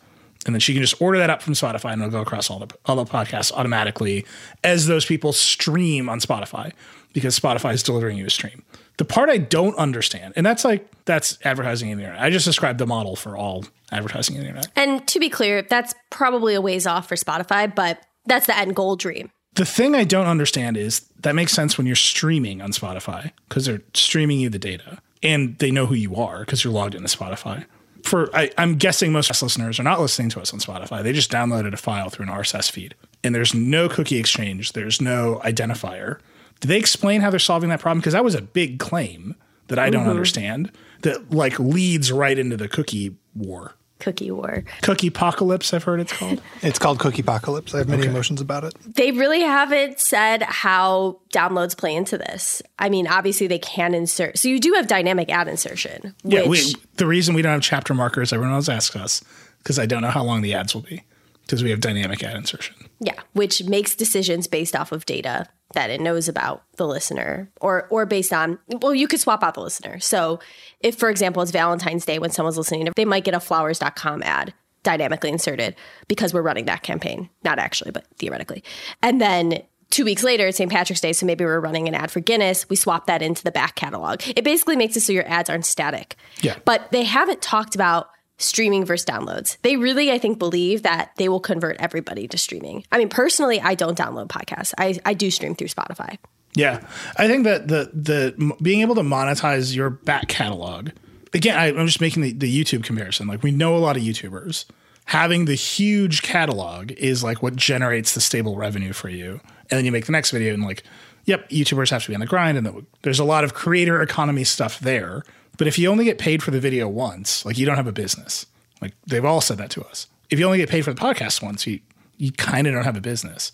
And then she can just order that up from Spotify and it'll go across all the, all the podcasts automatically as those people stream on Spotify because Spotify is delivering you a stream. The part I don't understand, and that's like, that's advertising in the internet. I just described the model for all advertising in the internet. And to be clear, that's probably a ways off for Spotify, but that's the end goal dream. The thing I don't understand is that makes sense when you're streaming on Spotify because they're streaming you the data and they know who you are because you're logged into Spotify. For I, I'm guessing most of us listeners are not listening to us on Spotify. They just downloaded a file through an RSS feed, and there's no cookie exchange. There's no identifier. Do they explain how they're solving that problem? Because that was a big claim that I don't mm-hmm. understand. That like leads right into the cookie war, Cookie war. cookie apocalypse. I've heard it's called. It's called Cookie Apocalypse. I have many emotions about it. They really haven't said how downloads play into this. I mean, obviously they can insert. So you do have dynamic ad insertion, Yeah, which we, the reason we don't have chapter markers, everyone always asks us, because I don't know how long the ads will be, because we have dynamic ad insertion. yeah, which makes decisions based off of data that it knows about the listener or or based on well, you could swap out the listener. So if for example it's Valentine's Day when someone's listening they might get a flowers.com ad dynamically inserted because we're running that campaign. Not actually, but theoretically. And then Two weeks later, it's St. Patrick's Day, so maybe we're running an ad for Guinness. We swap that into the back catalog. It basically makes it so your ads aren't static. Yeah. But they haven't talked about streaming versus downloads. They really, I think, believe that they will convert everybody to streaming. I mean, personally, I don't download podcasts. I, I do stream through Spotify. Yeah, I think that the the being able to monetize your back catalog. Again, I, I'm just making the, the YouTube comparison. Like we know a lot of YouTubers having the huge catalog is like what generates the stable revenue for you, and then you make the next video and like, yep, YouTubers have to be on the grind, and the, there's a lot of creator economy stuff there. But if you only get paid for the video once, like you don't have a business. Like they've all said that to us. If you only get paid for the podcast once, you you kind of don't have a business.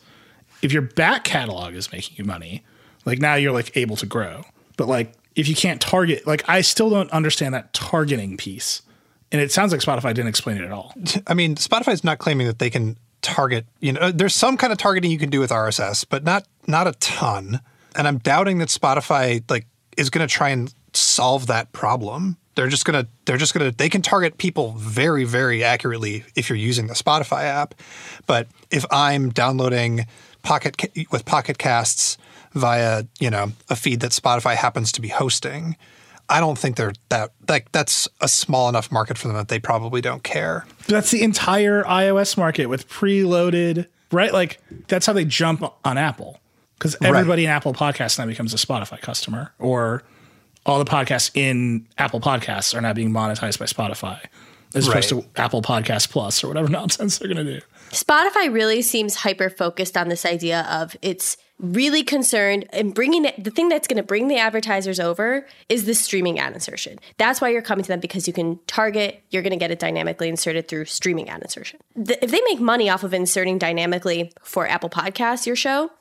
If your back catalog is making you money, like now you're like able to grow. But like if you can't target, like I still don't understand that targeting piece. And it sounds like Spotify didn't explain it at all. I mean, Spotify's not claiming that they can target, you know, there's some kind of targeting you can do with RSS, but not not a ton. And I'm doubting that Spotify like is going to try and solve that problem. They're just going to they're just going to they can target people very very accurately if you're using the Spotify app. But if I'm downloading Pocket with Pocket Casts via, you know, a feed that Spotify happens to be hosting, I don't think they're that like that's a small enough market for them that they probably don't care. That's the entire iOS market with preloaded, right? Like that's how they jump on Apple because everybody right. in Apple Podcasts now becomes a Spotify customer, or all the podcasts in Apple Podcasts are now being monetized by Spotify, as opposed to Apple Podcast Plus or whatever nonsense they're going to do. Spotify really seems hyper focused on this idea of it's really concerned and bringing it, the thing that's going to bring the advertisers over is the streaming ad insertion. That's why you're coming to them because you can target, you're going to get it dynamically inserted through streaming ad insertion. The, if they make money off of inserting dynamically for Apple Podcasts, your show,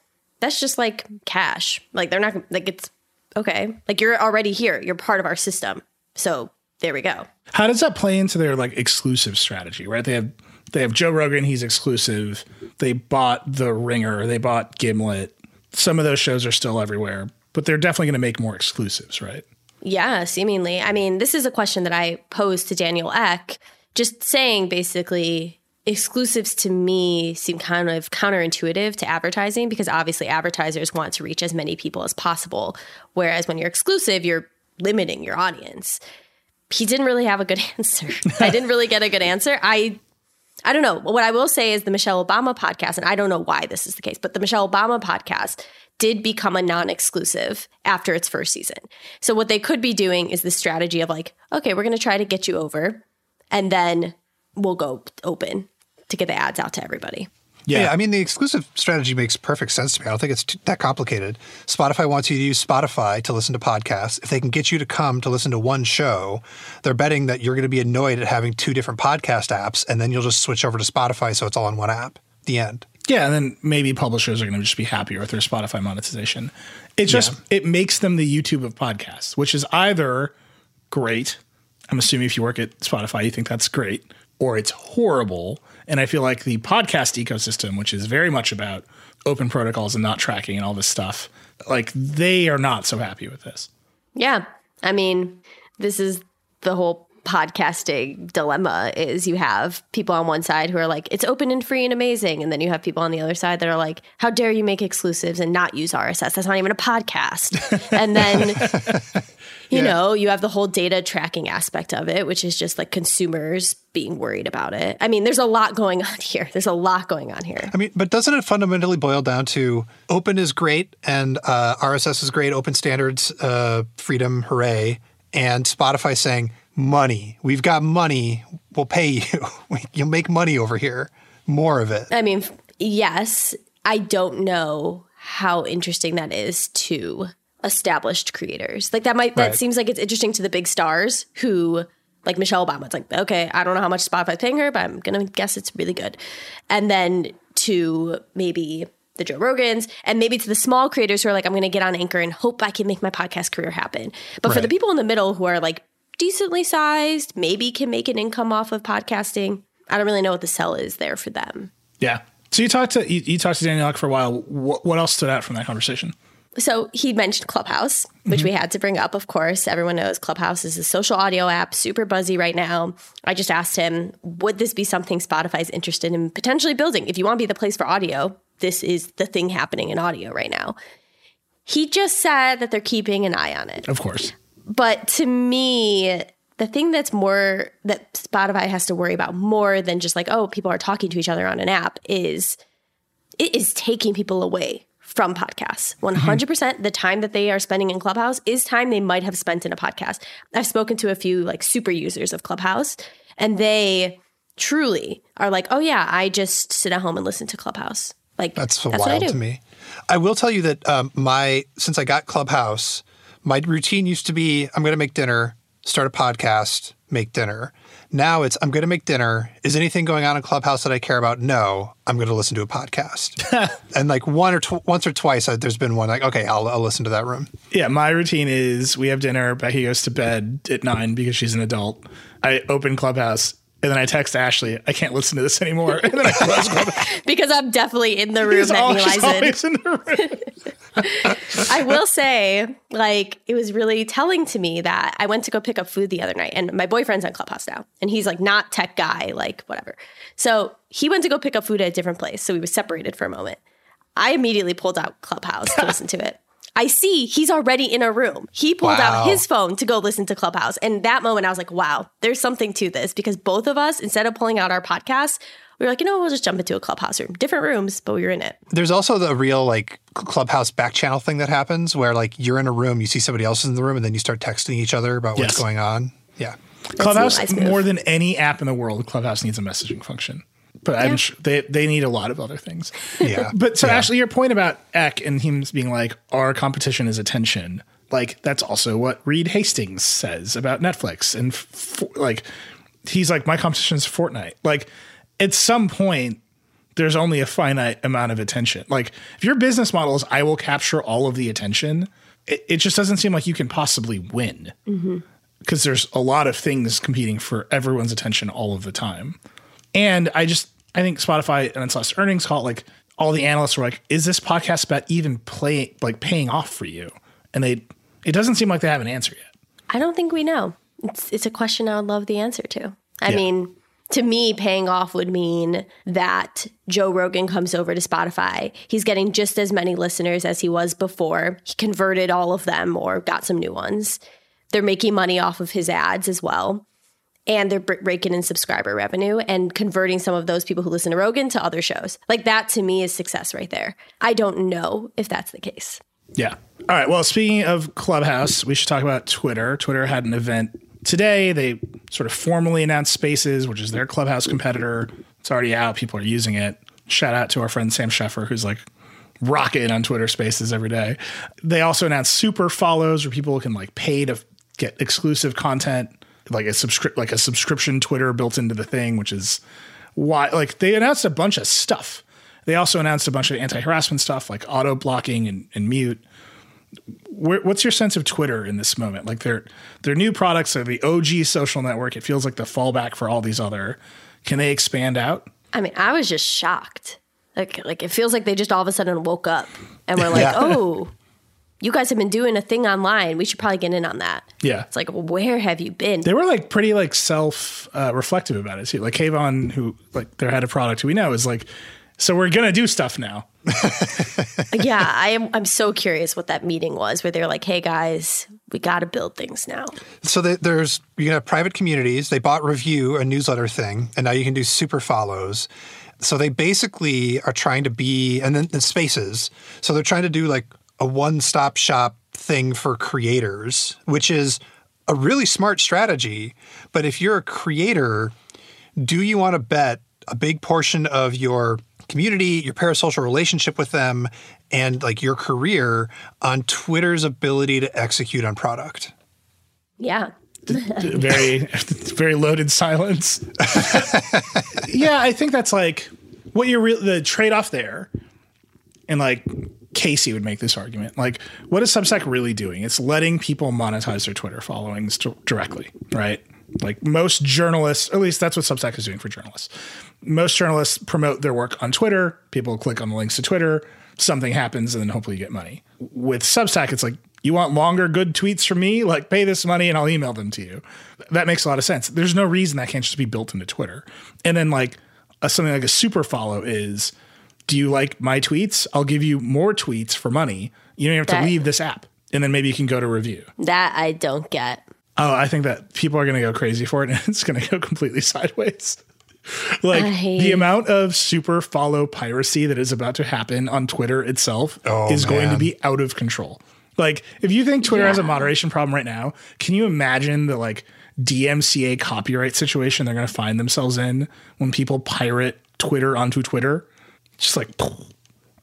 that's just like cash. Like they're not like it's okay. Like you're already here. You're part of our system. So there we go. How does that play into their like exclusive strategy, right? They have they have Joe Rogan, he's exclusive. They bought The Ringer, they bought Gimlet. Some of those shows are still everywhere, but they're definitely going to make more exclusives, right? Yeah, seemingly. I mean, this is a question that I posed to Daniel Ek, just saying basically exclusives to me seem kind of counterintuitive to advertising because obviously advertisers want to reach as many people as possible. Whereas when you're exclusive, you're limiting your audience. He didn't really have a good answer. I didn't really get a good answer. I I don't know. What I will say is the Michelle Obama podcast, and I don't know why this is the case, but the Michelle Obama podcast did become a non exclusive after its first season. So, what they could be doing is the strategy of like, okay, we're going to try to get you over, and then we'll go open to get the ads out to everybody. Yeah. yeah. I mean, the exclusive strategy makes perfect sense to me. I don't think it's too, that complicated. Spotify wants you to use Spotify to listen to podcasts. If they can get you to come to listen to one show, they're betting that you're going to be annoyed at having two different podcast apps, and then you'll just switch over to Spotify so it's all in one app. The end. Yeah, and then maybe publishers are going to just be happier with their Spotify monetization. It just yeah. it makes them the YouTube of podcasts, which is either great. I'm assuming if you work at Spotify, you think that's great, or it's horrible and I feel like the podcast ecosystem, which is very much about open protocols and not tracking and all this stuff, like they are not so happy with this. Yeah. I mean, this is the whole podcasting dilemma is you have people on one side who are like it's open and free and amazing and then you have people on the other side that are like how dare you make exclusives and not use RSS that's not even a podcast and then you yeah. know you have the whole data tracking aspect of it which is just like consumers being worried about it i mean there's a lot going on here there's a lot going on here i mean but doesn't it fundamentally boil down to open is great and uh, rss is great open standards uh, freedom hooray and spotify saying money. We've got money. We'll pay you. You'll make money over here. More of it. I mean, yes. I don't know how interesting that is to established creators. Like that might that right. seems like it's interesting to the big stars who like Michelle Obama. It's like, okay, I don't know how much Spotify's paying her, but I'm gonna guess it's really good. And then to maybe the Joe Rogans, and maybe to the small creators who are like, I'm going to get on Anchor and hope I can make my podcast career happen. But right. for the people in the middle who are like decently sized, maybe can make an income off of podcasting. I don't really know what the sell is there for them. Yeah. So you talked to you, you talked to Daniel for a while. What, what, else stood out from that conversation? So he mentioned Clubhouse, which mm-hmm. we had to bring up. Of course, everyone knows Clubhouse is a social audio app, super buzzy right now. I just asked him, would this be something Spotify is interested in potentially building? If you want to be the place for audio, this is the thing happening in audio right now. He just said that they're keeping an eye on it. Of course. But to me, the thing that's more that Spotify has to worry about more than just like, oh, people are talking to each other on an app is it is taking people away from podcasts. 100% the time that they are spending in Clubhouse is time they might have spent in a podcast. I've spoken to a few like super users of Clubhouse and they truly are like, "Oh yeah, I just sit at home and listen to Clubhouse." Like that's, that's wild to me. I will tell you that um, my since I got Clubhouse, my routine used to be I'm going to make dinner, start a podcast, make dinner. Now it's I'm going to make dinner. Is anything going on in Clubhouse that I care about? No. I'm going to listen to a podcast. and like one or tw- once or twice, uh, there's been one like, okay, I'll, I'll listen to that room. Yeah, my routine is we have dinner. Becky goes to bed at nine because she's an adult. I open Clubhouse and then I text Ashley, I can't listen to this anymore. And then I close because I'm definitely in the room that Eli's in. the room. I will say, like, it was really telling to me that I went to go pick up food the other night, and my boyfriend's on Clubhouse now, and he's like not tech guy, like whatever. So he went to go pick up food at a different place, so we was separated for a moment. I immediately pulled out Clubhouse to listen to it. I see he's already in a room. He pulled wow. out his phone to go listen to Clubhouse. And that moment, I was like, wow, there's something to this because both of us, instead of pulling out our podcast, we were like, you know, we'll just jump into a clubhouse room, different rooms, but we were in it. There's also the real like clubhouse back channel thing that happens where like you're in a room, you see somebody else in the room, and then you start texting each other about yes. what's going on. Yeah. Clubhouse, more than any app in the world, Clubhouse needs a messaging function but yeah. I'm sure they they need a lot of other things. Yeah. but so yeah. Ashley, your point about Ek and him being like, our competition is attention. Like that's also what Reed Hastings says about Netflix, and f- like he's like, my competition is Fortnite. Like at some point, there's only a finite amount of attention. Like if your business model is, I will capture all of the attention, it, it just doesn't seem like you can possibly win. Mm-hmm because there's a lot of things competing for everyone's attention all of the time. And I just I think Spotify and its last earnings call like all the analysts were like, is this podcast bet even play like paying off for you? And they it doesn't seem like they have an answer yet. I don't think we know. It's it's a question I would love the answer to. I yeah. mean, to me, paying off would mean that Joe Rogan comes over to Spotify. He's getting just as many listeners as he was before. He converted all of them or got some new ones. They're making money off of his ads as well and they're breaking in subscriber revenue and converting some of those people who listen to Rogan to other shows. Like that to me is success right there. I don't know if that's the case. Yeah. All right. Well, speaking of Clubhouse, we should talk about Twitter. Twitter had an event today. They sort of formally announced Spaces, which is their Clubhouse competitor. It's already out. People are using it. Shout out to our friend Sam Sheffer, who's like rocking on Twitter Spaces every day. They also announced super follows where people can like pay to get exclusive content like a subscript like a subscription Twitter built into the thing, which is why like they announced a bunch of stuff. They also announced a bunch of anti-harassment stuff like auto blocking and, and mute. Where, what's your sense of Twitter in this moment? Like their their new products are the OG social network. It feels like the fallback for all these other. Can they expand out? I mean, I was just shocked. Like like it feels like they just all of a sudden woke up and were like, yeah. "Oh, you guys have been doing a thing online. We should probably get in on that. Yeah. It's like, where have you been? They were like pretty like self uh, reflective about it too. Like Kayvon, who like their head of product, who we know is like, so we're gonna do stuff now. yeah, I am. I'm so curious what that meeting was, where they're like, "Hey guys, we got to build things now." So they, there's you can have private communities. They bought Revue, a newsletter thing, and now you can do super follows. So they basically are trying to be, and then the spaces. So they're trying to do like a one stop shop thing for creators, which is a really smart strategy. But if you're a creator, do you want to bet a big portion of your community, your parasocial relationship with them, and like your career on Twitter's ability to execute on product? Yeah. very, very loaded silence. yeah, I think that's like what you're re- the trade off there, and like Casey would make this argument. Like, what is Substack really doing? It's letting people monetize their Twitter followings t- directly, right? Like most journalists, at least that's what Substack is doing for journalists. Most journalists promote their work on Twitter. People click on the links to Twitter. Something happens, and then hopefully you get money. With Substack, it's like you want longer good tweets from me, like pay this money and I'll email them to you. That makes a lot of sense. There's no reason that can't just be built into Twitter. And then like a, something like a super follow is do you like my tweets? I'll give you more tweets for money. You don't have that, to leave this app. And then maybe you can go to Revue. That I don't get. Oh, I think that people are going to go crazy for it and it's going to go completely sideways. like I- the amount of super follow piracy that is about to happen on Twitter itself Oh, is going to be out of control. Like if you think Twitter has a moderation problem right now, can you imagine the like DMCA copyright situation they're going to find themselves in when people pirate Twitter onto Twitter? Just like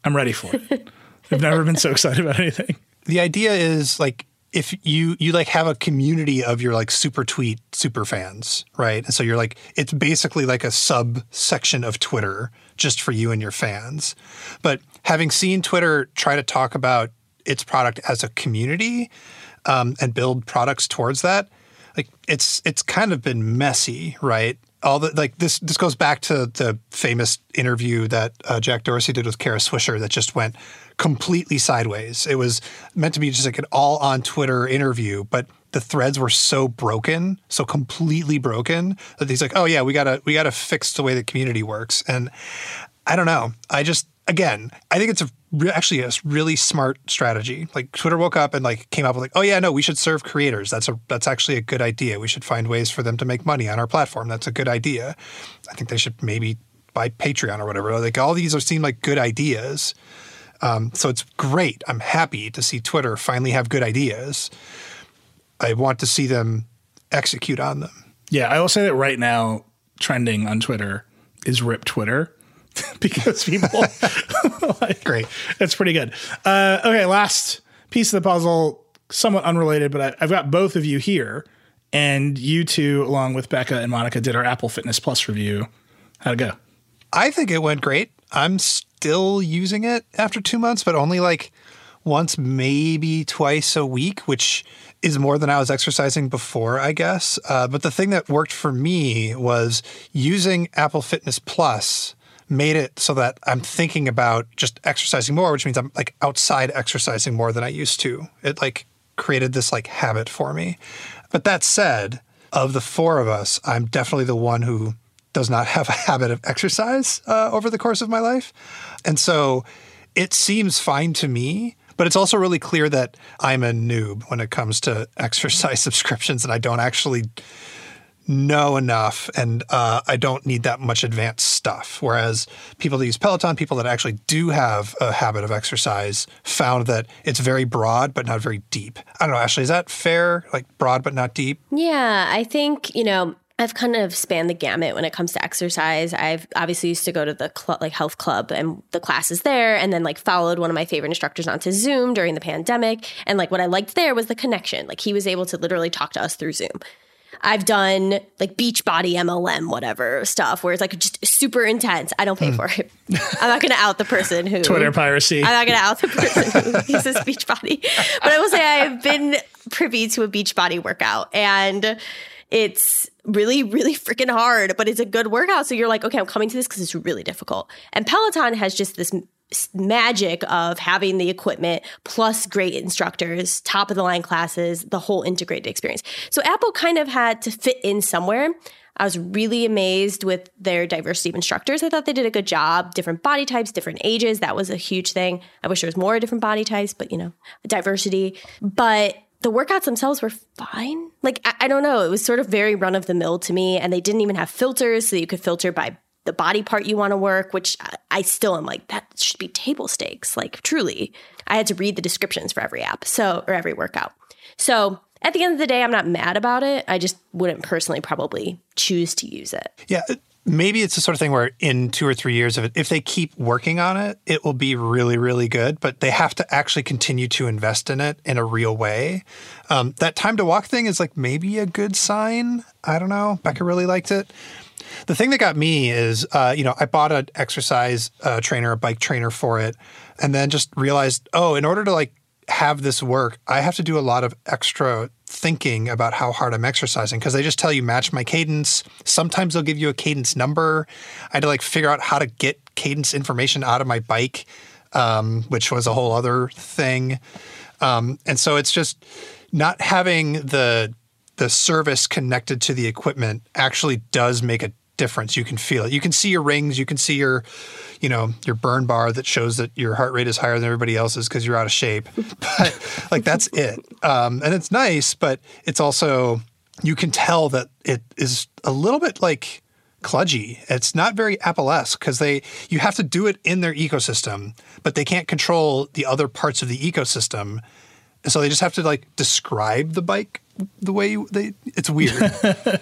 I'm ready for it. I've never been so excited about anything. the idea is like if you you like have a community of your like super tweet super fans right and so you're like it's basically like a subsection of twitter just for you and your fans but having seen twitter try to talk about its product as a community um, and build products towards that like it's it's kind of been messy right all the like this this goes back to the famous interview that uh, Jack Dorsey did with Kara Swisher that just went completely sideways. It was meant to be just like an all on Twitter interview, but the threads were so broken, so completely broken that he's like, "Oh yeah, we gotta we gotta fix the way the community works." And I don't know. I just again, I think it's a re- actually a really smart strategy. Like Twitter woke up and like came up with like, oh yeah, no, we should serve creators. That's a that's actually a good idea. We should find ways for them to make money on our platform. That's a good idea. I think they should maybe buy Patreon or whatever. Like all these are seem like good ideas. Um, so it's great. I'm happy to see Twitter finally have good ideas. I want to see them execute on them. Yeah, I will say that right now, trending on Twitter is rip Twitter because people like, Great. It's pretty good. Uh, okay, last piece of the puzzle, somewhat unrelated, but I, I've got both of you here, and you two, along with Becca and Monica, did our Apple Fitness Plus review. How'd it go? I think it went great. I'm still using it after two months, but only like once, maybe twice a week, which is more than I was exercising before, I guess. Uh, but the thing that worked for me was using Apple Fitness Plus made it so that I'm thinking about just exercising more, which means I'm like outside exercising more than I used to. It like created this like habit for me. But that said, of the four of us, I'm definitely the one who does not have a habit of exercise uh, over the course of my life. And so it seems fine to me, but it's also really clear that I'm a noob when it comes to exercise subscriptions and I don't actually know enough and uh, I don't need that much advanced stuff. Whereas people that use Peloton, people that actually do have a habit of exercise, found that it's very broad but not very deep. I don't know, Ashley, is that fair? Like broad but not deep? Yeah, I think, you know, I've kind of spanned the gamut when it comes to exercise. I've obviously used to go to the cl- like health club and the classes there and then like followed one of my favorite instructors onto Zoom during the pandemic and like what I liked there was the connection. Like he was able to literally talk to us through Zoom. I've done like Beachbody MLM whatever stuff where it's like just super intense. I don't pay for it. Hmm. I'm not going to out the person who Twitter piracy. I'm not going to out the person who uses Beachbody, but I will say I've been privy to a Beachbody workout, and it's really, really freaking hard, but it's a good workout. So you're like, okay, I'm coming to this because it's really difficult. And Peloton has just this magic of having the equipment plus great instructors, top of the line classes, the whole integrated experience. So Apple kind of had to fit in somewhere. I was really amazed with their diversity of instructors. I thought they did a good job. Different body types, different ages. That was a huge thing. I wish there was more different body types, but you know, diversity. But the workouts themselves were fine. Like, I, I don't know. It was sort of very run of the mill to me. And they didn't even have filters, so you could filter by the body part you want to work, which I, still am like, that should be table stakes. Like, truly. I had to read the descriptions for every app, so, or every workout. So, at the end of the day, I'm not mad about it. I just wouldn't personally probably choose to use it. Yeah, maybe it's the sort of thing where in two or three years, if, it, if they keep working on it, it will be really, really good. But they have to actually continue to invest in it in a real way. Um, that time to walk thing is like maybe a good sign. I don't know. Becca really liked it. The thing that got me is, uh, you know, I bought an exercise uh, trainer, a bike trainer for it, and then just realized, oh, in order to like have this work, I have to do a lot of extra thinking about how hard I'm exercising because they just tell you match my cadence. Sometimes they'll give you a cadence number. I had to like figure out how to get cadence information out of my bike, um, which was a whole other thing. Um, and so it's just not having the the service connected to the equipment actually does make a difference. You can feel it. You can see your rings. You can see your, you know, your burn bar that shows that your heart rate is higher than everybody else's because you're out of shape. But like that's it. Um, and it's nice, but it's also you can tell that it is a little bit like kludgy. It's not very Apple-esque because they you have to do it in their ecosystem, but they can't control the other parts of the ecosystem. And so they just have to like describe the bike the way they. It's weird.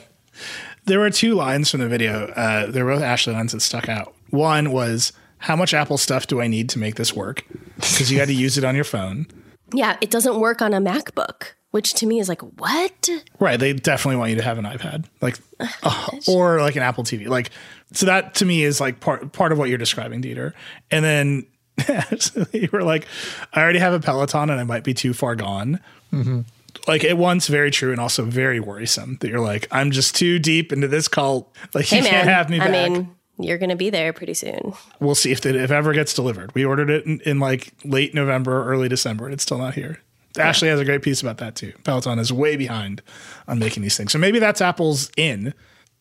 there were two lines from the video. Uh, they were both Ashley lines that stuck out. One was, "How much Apple stuff do I need to make this work?" Because you had to use it on your phone. Yeah, it doesn't work on a MacBook, which to me is like, what? Right. They definitely want you to have an iPad, like, uh, or like an Apple TV. Like, so that to me is like part part of what you're describing, Dieter. And then you were like, I already have a Peloton, and I might be too far gone. Mm-hmm. Like at once, very true, and also very worrisome that you're like, I'm just too deep into this cult. Like, Hey you man, can't have me back. I mean, you're going to be there pretty soon. we'll see if it if ever gets delivered. We ordered it in, in like late November, or early December, and it's still not here. Ashley has a great piece about that too. Peloton is way behind on making these things, so maybe that's Apple's in.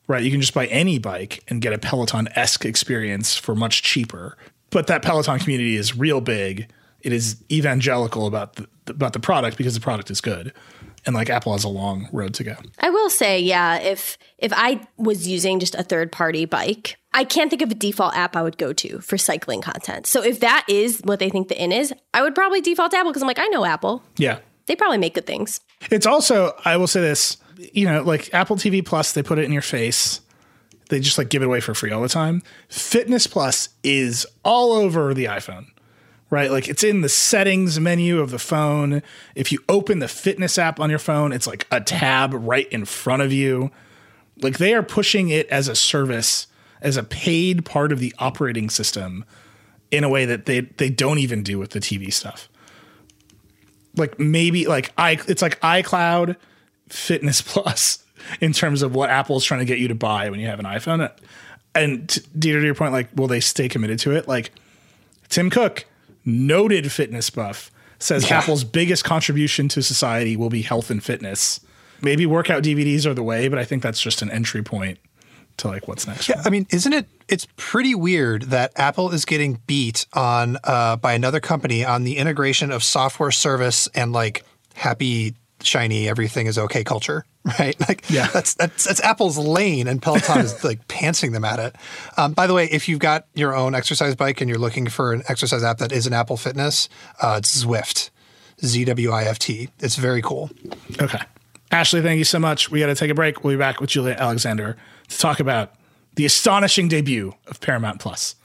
Right, you can just buy any bike and get a Peloton esque experience for much cheaper. But that Peloton community is real big. It is evangelical about the about the product because the product is good, and like Apple has a long road to go. I will say, yeah, if if I was using just a third party bike, I can't think of a default app I would go to for cycling content. So if that is what they think the in is, I would probably default to Apple because I'm like, I know Apple. Yeah, They probably make good things. It's also, I will say this, you know, like Apple TV Plus, they put it in your face. They just like give it away for free all the time. Fitness Plus is all over the iPhone, right? Like it's in the settings menu of the phone. If you open the fitness app on your phone, it's like a tab right in front of you. Like they are pushing it as a service, as a paid part of the operating system in a way that they they don't even do with the TV stuff like maybe like i it's like iCloud Fitness Plus in terms of what Apple's trying to get you to buy when you have an iPhone. And to, to your point, like, will they stay committed to it? Like Tim Cook, noted fitness buff, says Yeah. Apple's biggest contribution to society will be health and fitness. Maybe workout DVDs are the way, but I think that's just an entry point to like what's next. Yeah, I mean, isn't it? It's pretty weird that Apple is getting beat on uh, by another company on the integration of software service and like happy, shiny, everything is okay culture, right? Like, Yeah. that's that's that's Apple's lane, and Peloton is like pantsing them at it. Um, by the way, if you've got your own exercise bike and you're looking for an exercise app that is an Apple Fitness, uh, it's Zwift, Z W I F T. It's very cool. Okay. Ashley, thank you so much. We got to take a break. We'll be back with Julia Alexander to talk about the astonishing debut of Paramount Plus.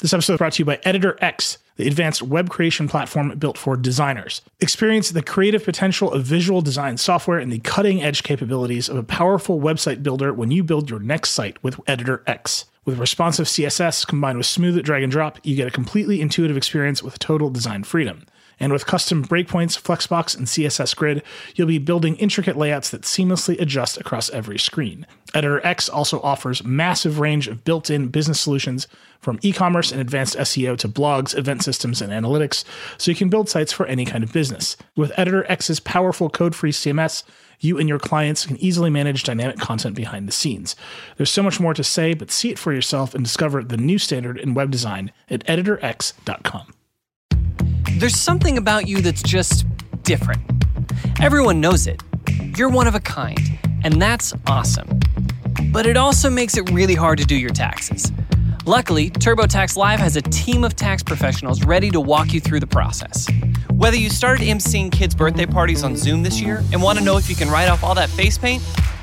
This episode is brought to you by Editor X, the advanced web creation platform built for designers. Experience the creative potential of visual design software and the cutting edge capabilities of a powerful website builder when you build your next site with Editor X. With responsive CSS combined with smooth drag and drop, you get a completely intuitive experience with total design freedom. And with custom breakpoints, Flexbox, and CSS Grid, you'll be building intricate layouts that seamlessly adjust across every screen. Editor X also offers massive range of built-in business solutions from e-commerce and advanced SEO to blogs, event systems, and analytics, so you can build sites for any kind of business. With Editor X's powerful code-free CMS, you and your clients can easily manage dynamic content behind the scenes. There's so much more to say, but see it for yourself and discover the new standard in web design at editorx.com. There's something about you that's just different. Everyone knows it. You're one of a kind, and that's awesome. But it also makes it really hard to do your taxes. Luckily, TurboTax Live has a team of tax professionals ready to walk you through the process. Whether you started emceeing kids' birthday parties on Zoom this year and want to know if you can write off all that face paint,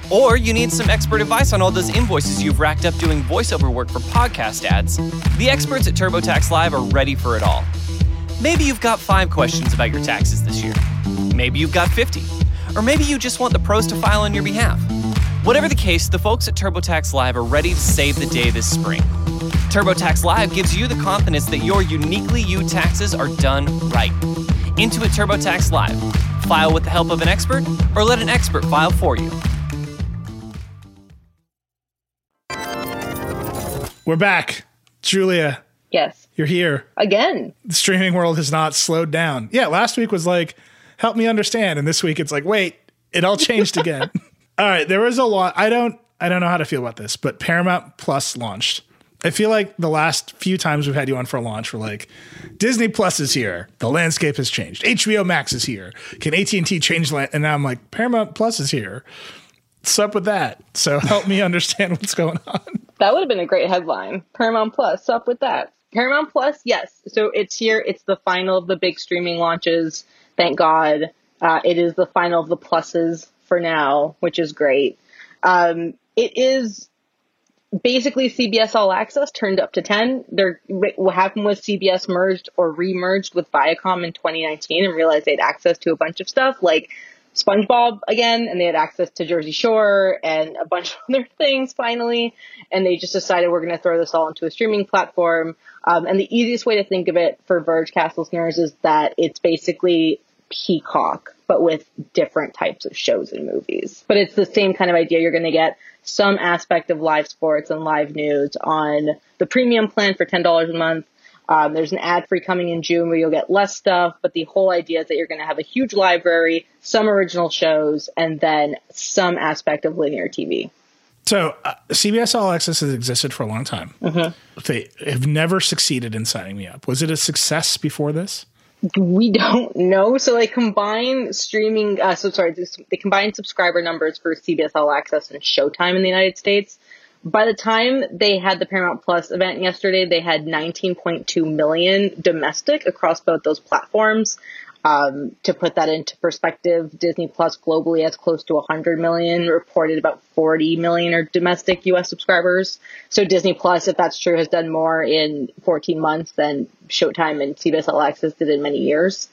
or you need some expert advice on all those invoices you've racked up doing voiceover work for podcast ads, the experts at TurboTax Live are ready for it all. Maybe you've got five questions about your taxes this year. Maybe you've got 50. Or maybe you just want the pros to file on your behalf. Whatever the case, the folks at TurboTax Live are ready to save the day this spring. TurboTax Live gives you the confidence that your uniquely you taxes are done right. Intuit TurboTax Live. File with the help of an expert or let an expert file for you. We're back. Julia, Yes. you're here. Again. The streaming world has not slowed down. Yeah, last week was like, help me understand. And this week it's like, wait, it all changed again. All right, there was a lot. I don't. I don't know how to feel about this, but Paramount Plus launched. I feel like the last few times we've had you on for a launch, we're like, Disney Plus is here. The landscape has changed. HBO Max is here. Can AT and T change land? And now I'm like, Paramount Plus is here. What's up with that? So help me understand what's going on. That would have been a great headline. Paramount Plus, what's up with that? Paramount Plus, yes. So it's here. It's the final of the big streaming launches. Thank God. Uh, it is the final of the pluses for now, which is great. Um, it is basically CBS All Access turned up to 10. They're, what happened was CBS merged or remerged with Viacom in 2019 and realized they had access to a bunch of stuff like SpongeBob again, and they had access to Jersey Shore and a bunch of other things finally. And they just decided we're going to throw this all into a streaming platform. Um, and the easiest way to think of it for Verge Vergecast listeners is that it's basically Peacock, but with different types of shows and movies. But it's the same kind of idea. You're going to get some aspect of live sports and live news on the premium plan for $10 a month. Um, there's an ad free coming in June where you'll get less stuff, but the whole idea is that you're going to have a huge library, some original shows, and then some aspect of linear TV. So uh, CBS All Access has existed for a long time. Mm-hmm. They have never succeeded in signing me up. Was it a success before this? We don't know. So they combine streaming. Uh, so sorry, they combine subscriber numbers for CBS All Access and Showtime in the United States. By the time they had the Paramount Plus event yesterday, they had 19.2 million domestic across both those platforms. Um, to put that into perspective, Disney Plus globally has close to 100 million, reported about 40 million are domestic US subscribers. So Disney Plus, if that's true, has done more in 14 months than Showtime and CBS All Access did in many years.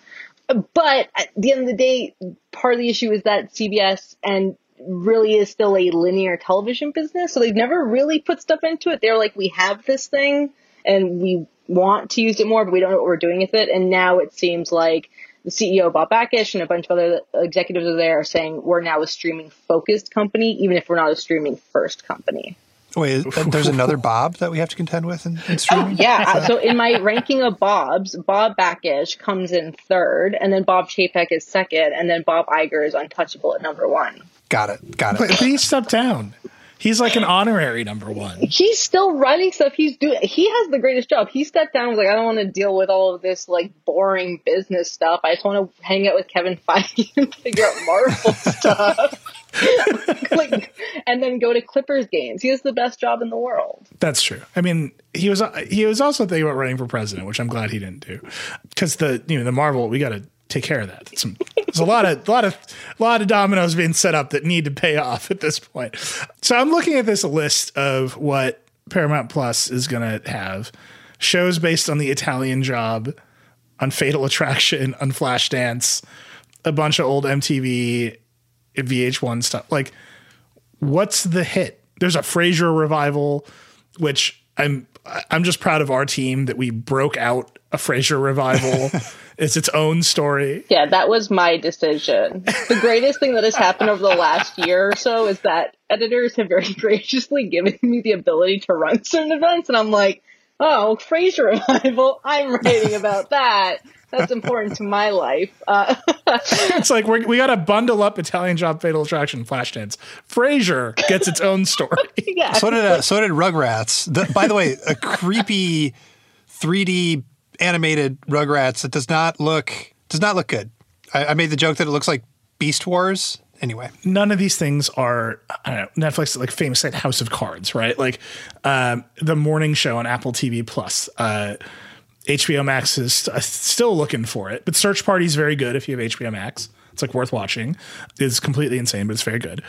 But at the end of the day, part of the issue is that CBS and really is still a linear television business. So they've never really put stuff into it. They're like, we have this thing and we want to use it more, but we don't know what we're doing with it. And now it seems like the CEO Bob Bakish and a bunch of other executives are there saying we're now a streaming focused company, even if we're not a streaming first company. Wait, uh, there's another Bob that we have to contend with in, in streaming? Oh, yeah. Uh, so in my ranking of Bobs, Bob Bakish comes in third, and then Bob Chapek is second, and then Bob Iger is untouchable at number one. Got it. Got it. But he stepped down. He's like an honorary number one. He's still running stuff. He's doing. He has the greatest job. He stepped down. Was like, I don't want to deal with all of this like boring business stuff. I just want to hang out with Kevin Feige and figure out Marvel stuff. like, and then go to Clippers games. He has the best job in the world. That's true. I mean, he was he was also thinking about running for president, which I'm glad he didn't do, because the you know the Marvel we got to take care of that. There's a lot of a lot of a lot of dominoes being set up that need to pay off at this point. So I'm looking at this list of what Paramount Plus is going to have shows based on the Italian Job, on Fatal Attraction, on Flashdance, a bunch of old MTV, VH1 stuff. Like, what's the hit? There's a Frasier revival, which I'm I'm just proud of our team that we broke out a Frasier revival. it's its own story. Yeah, that was my decision. The greatest thing that has happened over the last year or so is that editors have very graciously given me the ability to run certain events, and I'm like, oh, Frasier revival, I'm writing about that. That's important to my life. Uh, it's like we're, we got to bundle up Italian Job, Fatal Attraction, Flashdance. Frasier gets its own story. yeah. So did uh, so did Rugrats. The, by the way, a creepy 3D animated Rugrats that does not look does not look good. I, I made the joke that it looks like Beast Wars. Anyway, none of these things are I don't know, Netflix like famous like House of Cards, right? Like um, the morning show on Apple TV Plus. Uh, HBO Max is uh, still looking for it, but Search Party is very good if you have HBO Max. It's like worth watching. It's completely insane, but it's very good.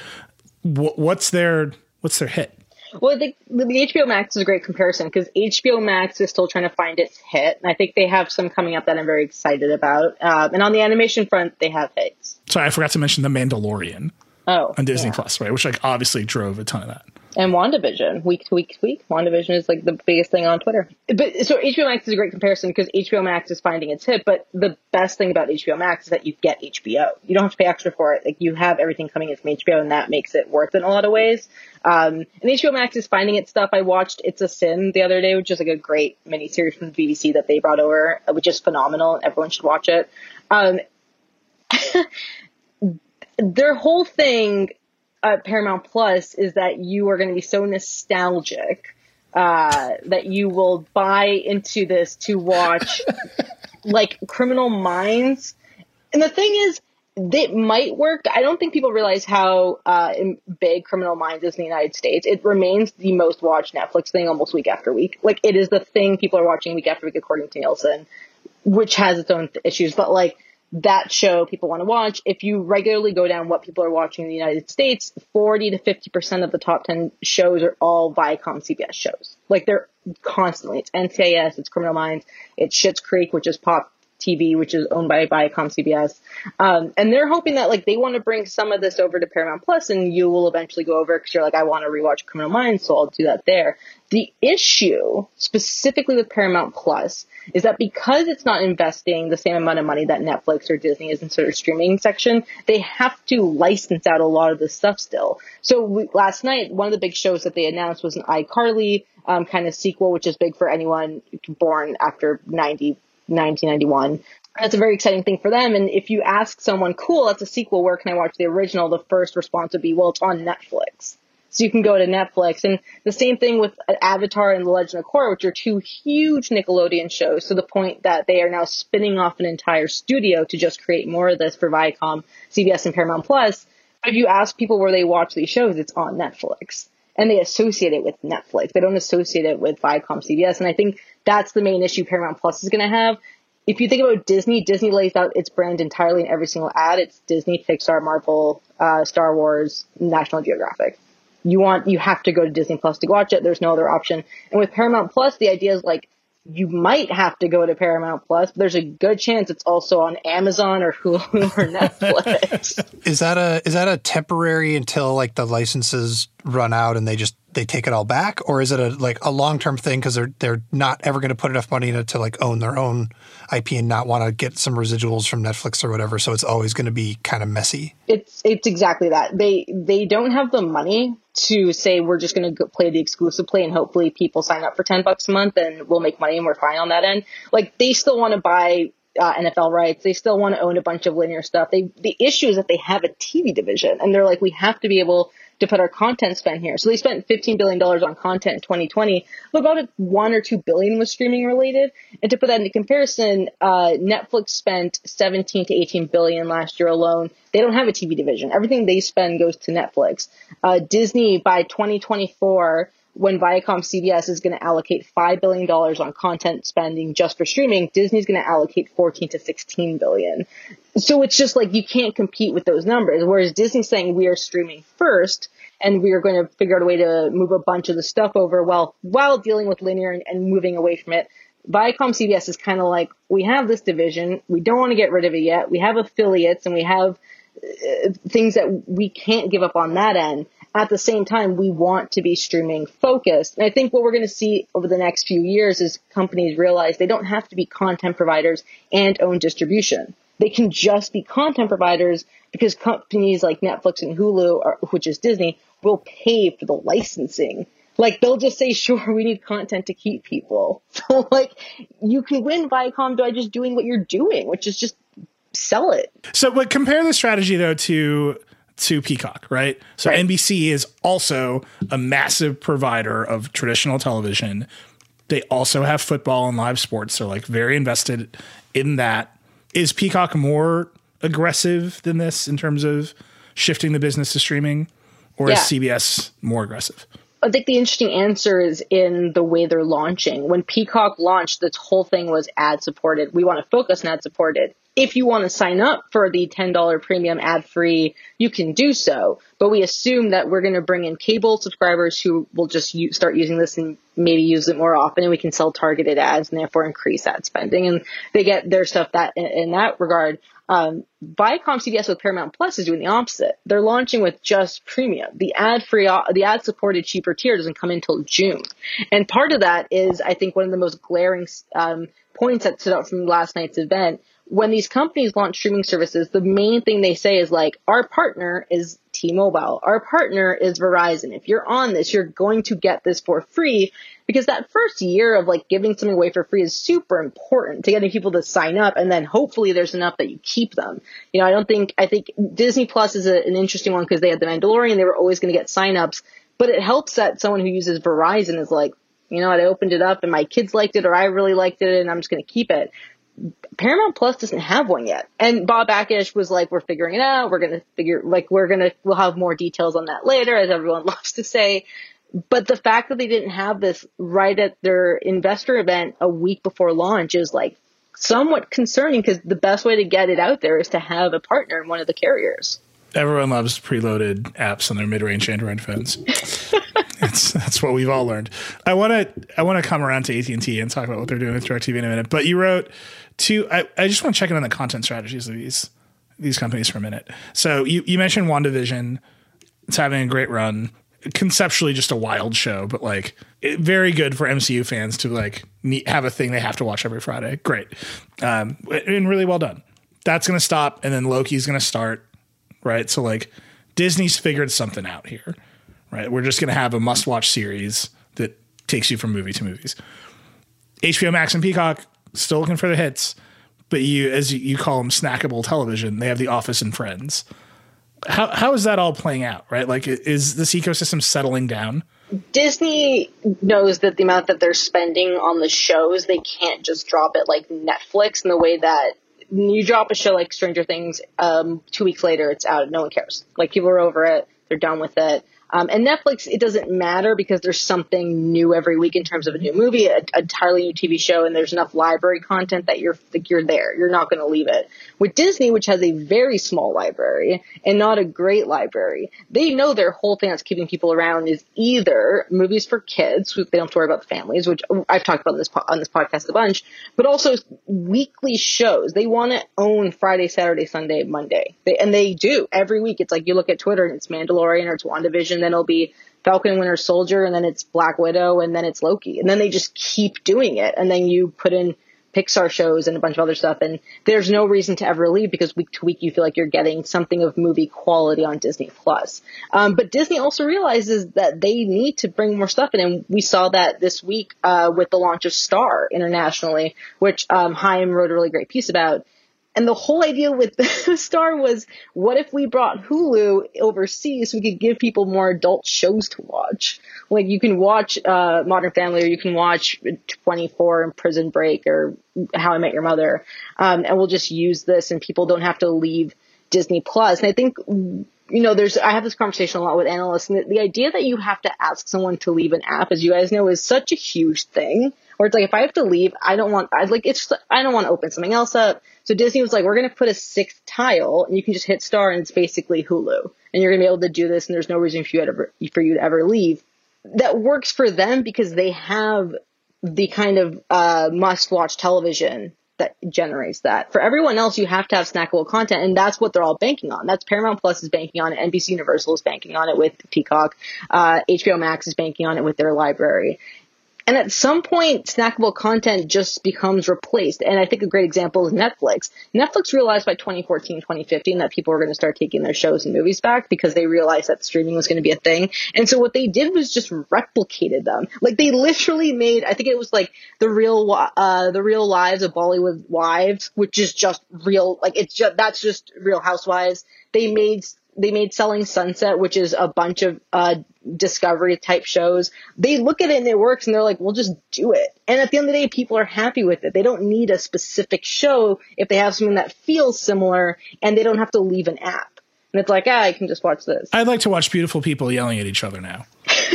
what's their what's their hit? Well, the, the HBO Max is a great comparison because HBO Max is still trying to find its hit, and I think they have some coming up that I'm very excited about. Um, and on the animation front, they have hits. Sorry, I forgot to mention The Mandalorian. Oh, on Disney yeah. Plus, right? Which like obviously drove a ton of that and WandaVision week to week to week. WandaVision is like the biggest thing on Twitter. But so HBO Max is a great comparison because HBO Max is finding its hit. But the best thing about HBO Max is that you get HBO. You don't have to pay extra for it. Like you have everything coming in from HBO, and that makes it worth it in a lot of ways. Um, and HBO Max is finding its stuff. I watched It's a Sin the other day, which is like a great miniseries from the BBC that they brought over, which is phenomenal. Everyone should watch it. Um, their whole thing uh, Paramount Plus is that you are going to be so nostalgic uh, that you will buy into this to watch like Criminal Minds. And the thing is, it might work. I don't think people realize how uh, big Criminal Minds is in the United States. It remains the most watched Netflix thing almost week after week. Like it is the thing people are watching week after week according to Nielsen, which has its own issues. But like that show people want to watch. If you regularly go down what people are watching in the United States, 40 to 50% of the top 10 shows are all Viacom CBS shows. Like they're constantly, it's NCIS, it's Criminal Minds, it's Schitt's Creek, which is Pop TV, which is owned by Viacom CBS. Um, and they're hoping that like they want to bring some of this over to Paramount Plus and you will eventually go over because you're like, I want to rewatch Criminal Minds, so I'll do that there. The issue specifically with Paramount Plus is that because it's not investing the same amount of money that Netflix or Disney is in sort of streaming section, they have to license out a lot of this stuff still. So we, last night, one of the big shows that they announced was an iCarly um, kind of sequel, which is big for anyone born after 90, 1991. That's a very exciting thing for them. And if you ask someone, cool, that's a sequel, where can I watch the original? The first response would be, well, it's on Netflix. So you can go to Netflix. And the same thing with Avatar and The Legend of Korra, which are two huge Nickelodeon shows to the point that they are now spinning off an entire studio to just create more of this for Viacom, CBS, and Paramount Plus. If you ask people where they watch these shows, it's on Netflix. And they associate it with Netflix. They don't associate it with Viacom CBS. And I think that's the main issue Paramount Plus is going to have. If you think about Disney, Disney lays out its brand entirely in every single ad. It's Disney, Pixar, Marvel, uh, Star Wars, National Geographic. You want, you have to go to Disney Plus to watch it. There's no other option. And with Paramount Plus, the idea is like, you might have to go to Paramount Plus, but there's a good chance it's also on Amazon or Hulu or Netflix. is that a is that a temporary until like the licenses run out and they just they take it all back, or is it a like a long term thing because they're they're not ever going to put enough money in it to like own their own IP and not want to get some residuals from Netflix or whatever? So it's always going to be kind of messy. It's it's exactly that. They they don't have the money to say we're just going to play the exclusive play and hopefully people sign up for ten bucks a month and we'll make money and we're fine on that end. Like they still want to buy uh, NFL rights. They still want to own a bunch of linear stuff. They the issue is that they have a TV division and they're like we have to be able to put our content spend here. So they spent $15 billion on content in 2020, but about one or two billion was streaming related. And to put that into comparison, uh, Netflix spent 17 to 18 billion last year alone. They don't have a TV division. Everything they spend goes to Netflix. Uh, Disney by 2024 when Viacom CBS is going to allocate $5 billion on content spending just for streaming, Disney's going to allocate 14 to 16 billion. So it's just like you can't compete with those numbers. Whereas Disney's saying we are streaming first and we are going to figure out a way to move a bunch of the stuff over while, while dealing with linear and, and moving away from it. Viacom CBS is kind of like, we have this division. We don't want to get rid of it yet. We have affiliates and we have uh, things that we can't give up on that end at the same time, we want to be streaming focused. And I think what we're going to see over the next few years is companies realize they don't have to be content providers and own distribution. They can just be content providers because companies like Netflix and Hulu, which is Disney, will pay for the licensing. Like they'll just say, sure, we need content to keep people. So like you can win Viacom by just doing what you're doing, which is just sell it. So, but compare the strategy though to to Peacock, right? So right. NBC is also a massive provider of traditional television. They also have football and live sports. They're like very invested in that. Is Peacock more aggressive than this in terms of shifting the business to streaming, or yeah. is CBS more aggressive? I think the interesting answer is in the way they're launching. When Peacock launched, this whole thing was ad supported. We want to focus on ad supported if you want to sign up for the $10 premium ad free, you can do so. But we assume that we're going to bring in cable subscribers who will just use, start using this and maybe use it more often and we can sell targeted ads and therefore increase ad spending. And they get their stuff that in, in that regard. Um, Viacom CBS with Paramount Plus is doing the opposite. They're launching with just premium. The ad free, the ad supported cheaper tier doesn't come until June. And part of that is, I think, one of the most glaring um, points that stood out from last night's event when these companies launch streaming services, the main thing they say is like, our partner is T-Mobile. Our partner is Verizon. If you're on this, you're going to get this for free because that first year of like giving something away for free is super important to getting people to sign up and then hopefully there's enough that you keep them. You know, I don't think, I think Disney Plus is a, an interesting one because they had the Mandalorian, they were always going to get signups, but it helps that someone who uses Verizon is like, you know I opened it up and my kids liked it or I really liked it and I'm just going to keep it. Paramount Plus doesn't have one yet. And Bob Bakish was like, we're figuring it out. We're going to figure, like, we're going to, we'll have more details on that later, as everyone loves to say. But the fact that they didn't have this right at their investor event a week before launch is like somewhat concerning because the best way to get it out there is to have a partner in one of the carriers. Everyone loves preloaded apps on their mid-range Android phones. it's, that's what we've all learned. I want to I want to come around to AT and T and talk about what they're doing with Directv in a minute. But you wrote two. I, I just want to check in on the content strategies of these these companies for a minute. So you you mentioned WandaVision. It's having a great run. Conceptually, just a wild show, but like it, very good for MCU fans to like have a thing they have to watch every Friday. Great, um, and really well done. That's going to stop, and then Loki's going to start right? So like Disney's figured something out here, right? We're just going to have a must watch series that takes you from movie to movies. HBO Max and Peacock still looking for the hits, but you, as you call them, snackable television. They have The Office and Friends. How how is that all playing out, right? Like, is this ecosystem settling down? Disney knows that the amount that they're spending on the shows, they can't just drop it like Netflix in the way that you drop a show like Stranger Things, um, two weeks later it's out. No one cares. Like people are over it. They're done with it. Um, and Netflix, it doesn't matter because there's something new every week in terms of a new movie, a, a entirely new TV show, and there's enough library content that you're like, you're there. You're not going to leave it. With Disney, which has a very small library and not a great library, they know their whole thing that's keeping people around is either movies for kids, they don't have to worry about the families, which I've talked about this on this podcast a bunch, but also weekly shows. They want to own Friday, Saturday, Sunday, Monday, they, and they do every week. It's like you look at Twitter and it's Mandalorian or it's WandaVision then it'll be Falcon Winter Soldier, and then it's Black Widow, and then it's Loki, and then they just keep doing it, and then you put in Pixar shows and a bunch of other stuff, and there's no reason to ever leave because week to week you feel like you're getting something of movie quality on Disney Plus. Um, but Disney also realizes that they need to bring more stuff in, and we saw that this week uh, with the launch of Star internationally, which um, Chaim wrote a really great piece about. And the whole idea with the Star was, what if we brought Hulu overseas so we could give people more adult shows to watch? Like you can watch uh, Modern Family or you can watch 24 and Prison Break or How I Met Your Mother, um, and we'll just use this, and people don't have to leave Disney Plus. And I think you know, there's, I have this conversation a lot with analysts and the, the, idea that you have to ask someone to leave an app, as you guys know, is such a huge thing. Or it's like, if I have to leave, I don't want, I like, it's, I don't want to open something else up. So Disney was like, we're going to put a sixth tile and you can just hit star and it's basically Hulu. And you're going to be able to do this and there's no reason for you, to ever, for you to ever leave. That works for them because they have the kind of, uh, must watch television that generates that. For everyone else, you have to have snackable content, and that's what they're all banking on. That's Paramount Plus is banking on it. NBC Universal is banking on it with Peacock. Uh, HBO Max is banking on it with their library. And at some point, snackable content just becomes replaced. And I think a great example is Netflix. Netflix realized by 2014, 2015 that people were going to start taking their shows and movies back because they realized that streaming was going to be a thing. And so what they did was just replicated them. Like they literally made, I think it was like the real, uh, the real lives of Bollywood wives, which is just real, like it's just, that's just real housewives. They made they made Selling Sunset, which is a bunch of uh, discovery type shows. They look at it and it works, and they're like, "We'll just do it." And at the end of the day, people are happy with it. They don't need a specific show if they have something that feels similar, and they don't have to leave an app. And it's like, ah, I can just watch this. I'd like to watch beautiful people yelling at each other now.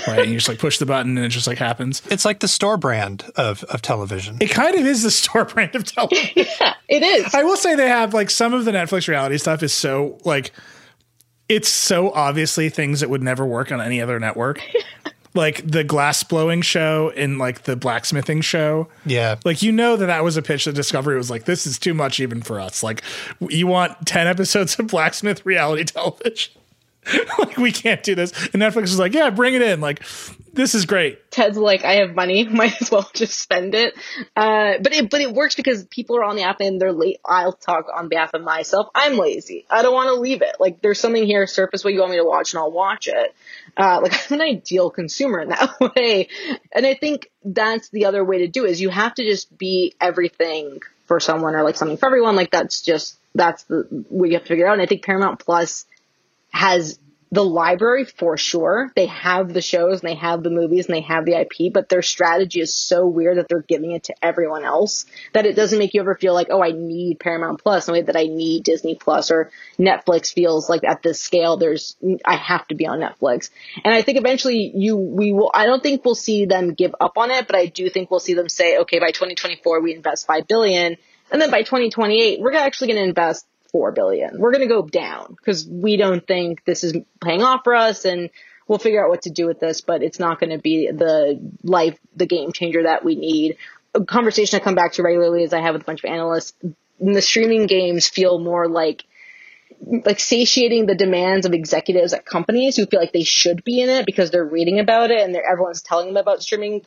right? And you just like push the button and it just like happens. It's like the store brand of, of television. It kind of is the store brand of television. yeah, it is. I will say they have like some of the Netflix reality stuff is so like it's so obviously things that would never work on any other network. like the glass blowing show and like the blacksmithing show. Yeah. Like you know that that was a pitch that Discovery was like this is too much even for us. Like you want 10 episodes of blacksmith reality television. like we can't do this. And Netflix is like, yeah, bring it in. Like this is great. Ted's like, I have money, might as well just spend it. Uh, but it but it works because people are on the app and they're late. I'll talk on behalf of myself. I'm lazy. I don't want to leave it. Like there's something here, surface what you want me to watch, and I'll watch it. Uh, like I'm an ideal consumer in that way. And I think that's the other way to do it is you have to just be everything for someone or like something for everyone. Like that's just that's the what you have to figure out. And I think Paramount Plus has the library for sure. They have the shows and they have the movies and they have the IP, but their strategy is so weird that they're giving it to everyone else that it doesn't make you ever feel like, oh, I need Paramount Plus in the way that I need Disney Plus or Netflix feels like at this scale, there's, I have to be on Netflix. And I think eventually you, we will, I don't think we'll see them give up on it, but I do think we'll see them say, okay, by 2024, we invest 5 billion. And then by 2028, we're actually going to invest four billion. We're going to go down because we don't think this is paying off for us and we'll figure out what to do with this, but it's not going to be the life, the game changer that we need. A conversation I come back to regularly as I have with a bunch of analysts. The streaming games feel more like like satiating the demands of executives at companies who feel like they should be in it because they're reading about it and everyone's telling them about streaming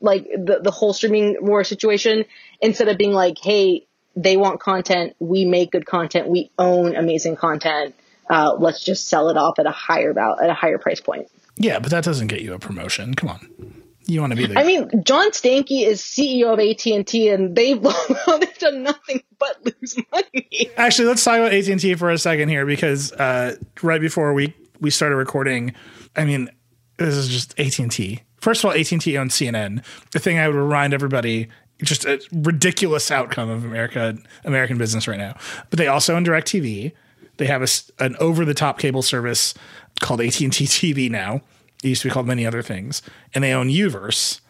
like the, the whole streaming war situation instead of being like, hey, they want content. We make good content. We own amazing content. Uh, let's just sell it off at a higher val- at a higher price point. Yeah, but that doesn't get you a promotion. Come on. You want to be the. I mean, John Stankey is CEO of AT and T, and they've they've done nothing but lose money. Actually, let's talk about AT and T for a second here, because uh, right before we we started recording, I mean, this is just AT and T. First of all, AT and T owns CNN. The thing I would remind everybody just a ridiculous outcome of America American business right now. But they also own DirecTV. They have a, an over the top cable service called AT and T TV now. It used to be called many other things, and they own Uverse,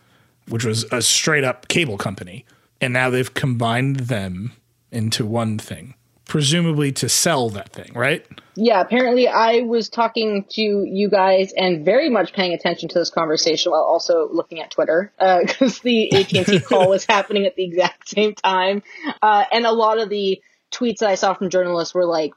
which was a straight up cable company. And now they've combined them into one thing presumably to sell that thing, right? Yeah, apparently I was talking to you guys and very much paying attention to this conversation while also looking at Twitter because uh, the AT&T call was happening at the exact same time, uh, and a lot of the tweets that I saw from journalists were like,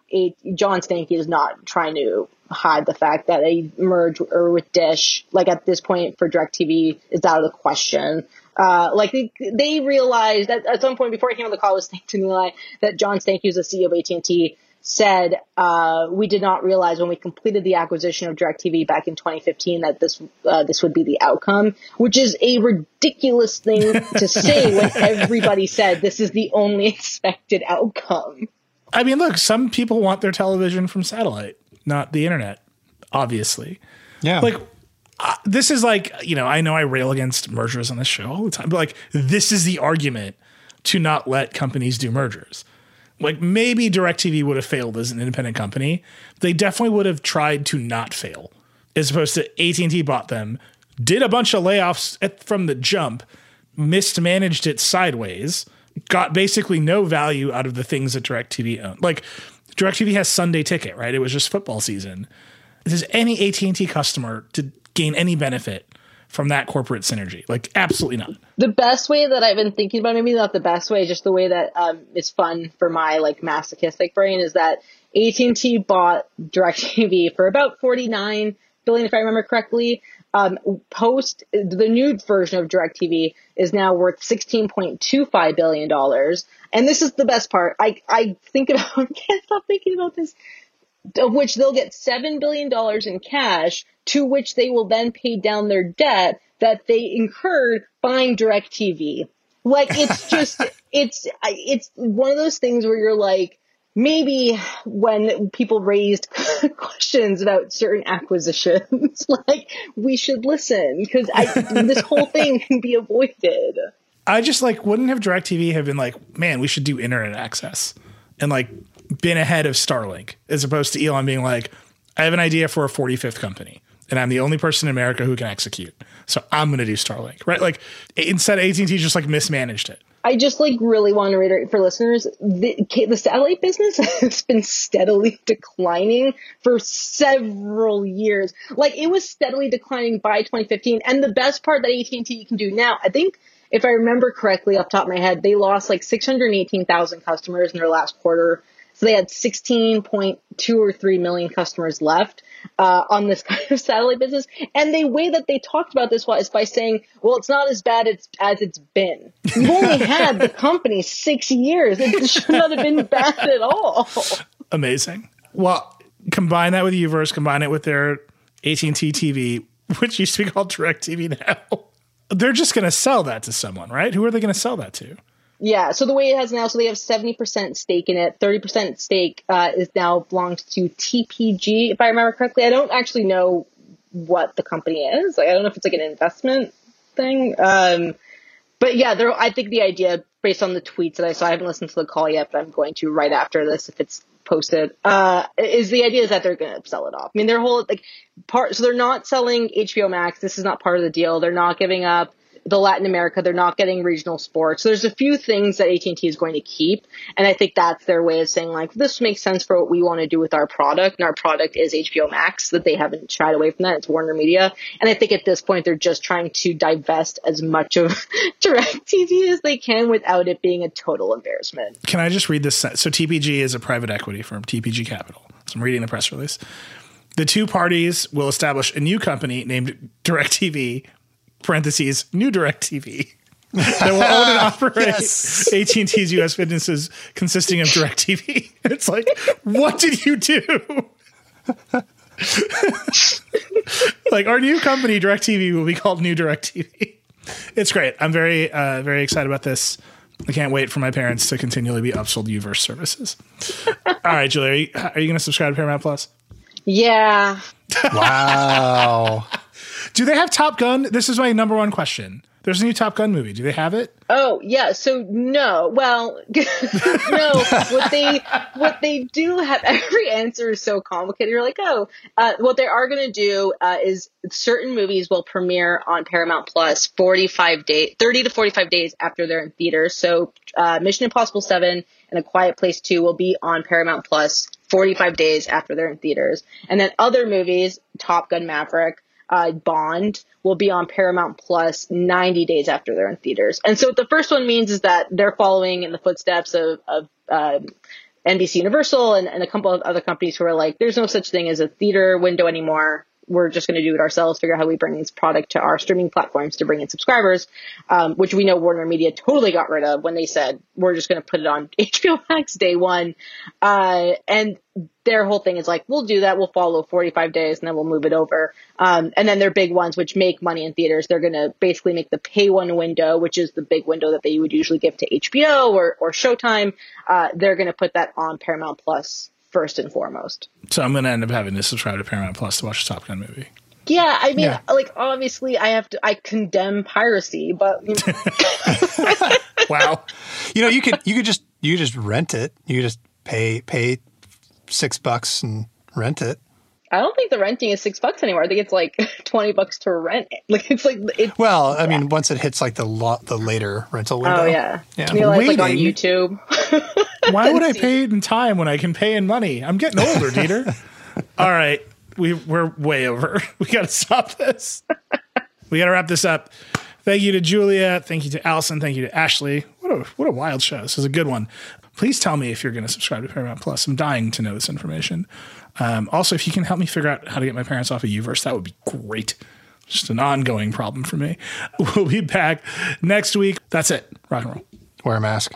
John Stankey is not trying to hide the fact that a merge or with Dish, like at this point for DirecTV, is out of the question. Uh, like they, they realized that at some point before I came on the call with Stanton Eli that John Stankey, who's the CEO of AT&T, said uh, we did not realize when we completed the acquisition of DirecTV back in 2015 that this uh, this would be the outcome, which is a ridiculous thing to say when everybody said this is the only expected outcome. I mean, look, some people want their television from satellite, not the internet, obviously. Yeah. Like uh, this is like, you know, I know I rail against mergers on this show all the time, but like this is the argument to not let companies do mergers. Like maybe DirecTV would have failed as an independent company. They definitely would have tried to not fail, as opposed to AT&T bought them, did a bunch of layoffs at, from the jump, mismanaged it sideways, got basically no value out of the things that DirecTV owned. Like DirecTV has Sunday Ticket, right? It was just football season. Does any AT&T customer to gain any benefit from that corporate synergy. Like, absolutely not. The best way that I've been thinking about, maybe not the best way, just the way that um, is fun for my like masochistic brain, is that AT&T bought DirecTV for about 49 billion, if I remember correctly. Um, post the new version of DirecTV is now worth 16.25 billion dollars, and this is the best part. I I think about can't stop thinking about this of which they'll get $7 billion in cash, to which they will then pay down their debt that they incurred buying DirecTV. Like, it's just, it's, it's one of those things where you're like, maybe when people raised questions about certain acquisitions, like, we should listen, because this whole thing can be avoided. I just like wouldn't have DirecTV have been like, man, we should do internet access and like been ahead of Starlink as opposed to Elon being like, I have an idea for a 45th company and I'm the only person in America who can execute. So I'm going to do Starlink, right? Like instead AT&T just like mismanaged it. I just like really want to reiterate for listeners, the, the satellite business has been steadily declining for several years. Like it was steadily declining by 2015. And the best part that AT&T can do now, I think if I remember correctly off top of my head, they lost like 618,000 customers in their last quarter So they had 16.2 or 3 million customers left uh, on this kind of satellite business. And the way that they talked about this was by saying, well, it's not as bad as, as it's been. You've only had the company six years. It should not have been bad at all. Amazing. Well, combine that with Uverse, combine it with their AT&T TV, which used to be called DirecTV now. They're just going to sell that to someone, right? Who are they going to sell that to? Yeah, so the way it has now, so they have 70% stake in it. 30% stake uh, is now belongs to TPG, if I remember correctly. I don't actually know what the company is. Like, I don't know if it's like an investment thing. Um, but yeah, there, I think the idea, based on the tweets that I saw, I haven't listened to the call yet, but I'm going to right after this if it's posted, uh, is the idea that they're going to sell it off. I mean, their whole, like, part, so they're not selling HBO Max. This is not part of the deal. They're not giving up the Latin America. They're not getting regional sports. There's a few things that AT&T is going to keep. And I think that's their way of saying like, this makes sense for what we want to do with our product. And our product is HBO Max that they haven't shied away from that. It's Warner Media. And I think at this point, they're just trying to divest as much of DirecTV as they can without it being a total embarrassment. Can I just read this? So TPG is a private equity firm, TPG Capital. So I'm reading the press release. The two parties will establish a new company named DirecTV parentheses new DirecTV that will own and operate Yes. AT&T's U.S. businesses consisting of DirecTV. It's like, what did you do? like our new company, DirecTV, will be called New DirecTV. It's great. I'm very, uh, very excited about this. I can't wait for my parents to continually be upsold Uverse services. All right, Julie, are you, are you going to subscribe to Paramount Plus? Yeah. Wow. Do they have Top Gun? This is my number one question. There's a new Top Gun movie. Do they have it? Oh yeah, so no. Well, no. What they what they do have every answer is so complicated. You're like, oh, uh, what they are going to do uh, is certain movies will premiere on Paramount Plus 45 days, 30 to 45 days after they're in theaters. So uh, Mission Impossible 7 and A Quiet Place 2 will be on Paramount Plus 45 days after they're in theaters, and then other movies, Top Gun Maverick uh, Bond will be on Paramount Plus 90 days after they're in theaters. And so what the first one means is that they're following in the footsteps of, of um, NBC Universal and, and a couple of other companies who are like, there's no such thing as a theater window anymore. We're just going to do it ourselves, figure out how we bring this product to our streaming platforms to bring in subscribers, um, which we know Warner Media totally got rid of when they said, we're just going to put it on HBO Max day one. Uh, and their whole thing is like, we'll do that. We'll follow 45 days and then we'll move it over. Um, and then their big ones, which make money in theaters, they're going to basically make the pay one window, which is the big window that they would usually give to HBO or, or Showtime. Uh, they're going to put that on Paramount Plus first and foremost. So I'm going to end up having to subscribe to Paramount Plus to watch the Top Gun movie. Yeah, I mean, Yeah. like obviously, I have to. I condemn piracy, but you know, Wow. you know, you could you could just you could just rent it. You could just pay pay six bucks and rent it. I don't think the renting is six bucks anymore. I think it's like twenty bucks to rent it. Like it's like it's. Well, I mean, once it hits like the lo- the later rental oh, window. Oh yeah, Yeah. You know, it's like on YouTube. Why would I pay it in time when I can pay in money? I'm getting older, Dieter. All right. We, we're way over. We got to stop this. We got to wrap this up. Thank you to Julia. Thank you to Allison. Thank you to Ashley. What a, what a wild show. This is a good one. Please tell me if you're going to subscribe to Paramount Plus. I'm dying to know this information. Um, also, if you can help me figure out how to get my parents off of Uverse, that would be great. Just an ongoing problem for me. We'll be back next week. That's it. Rock and roll. Wear a mask.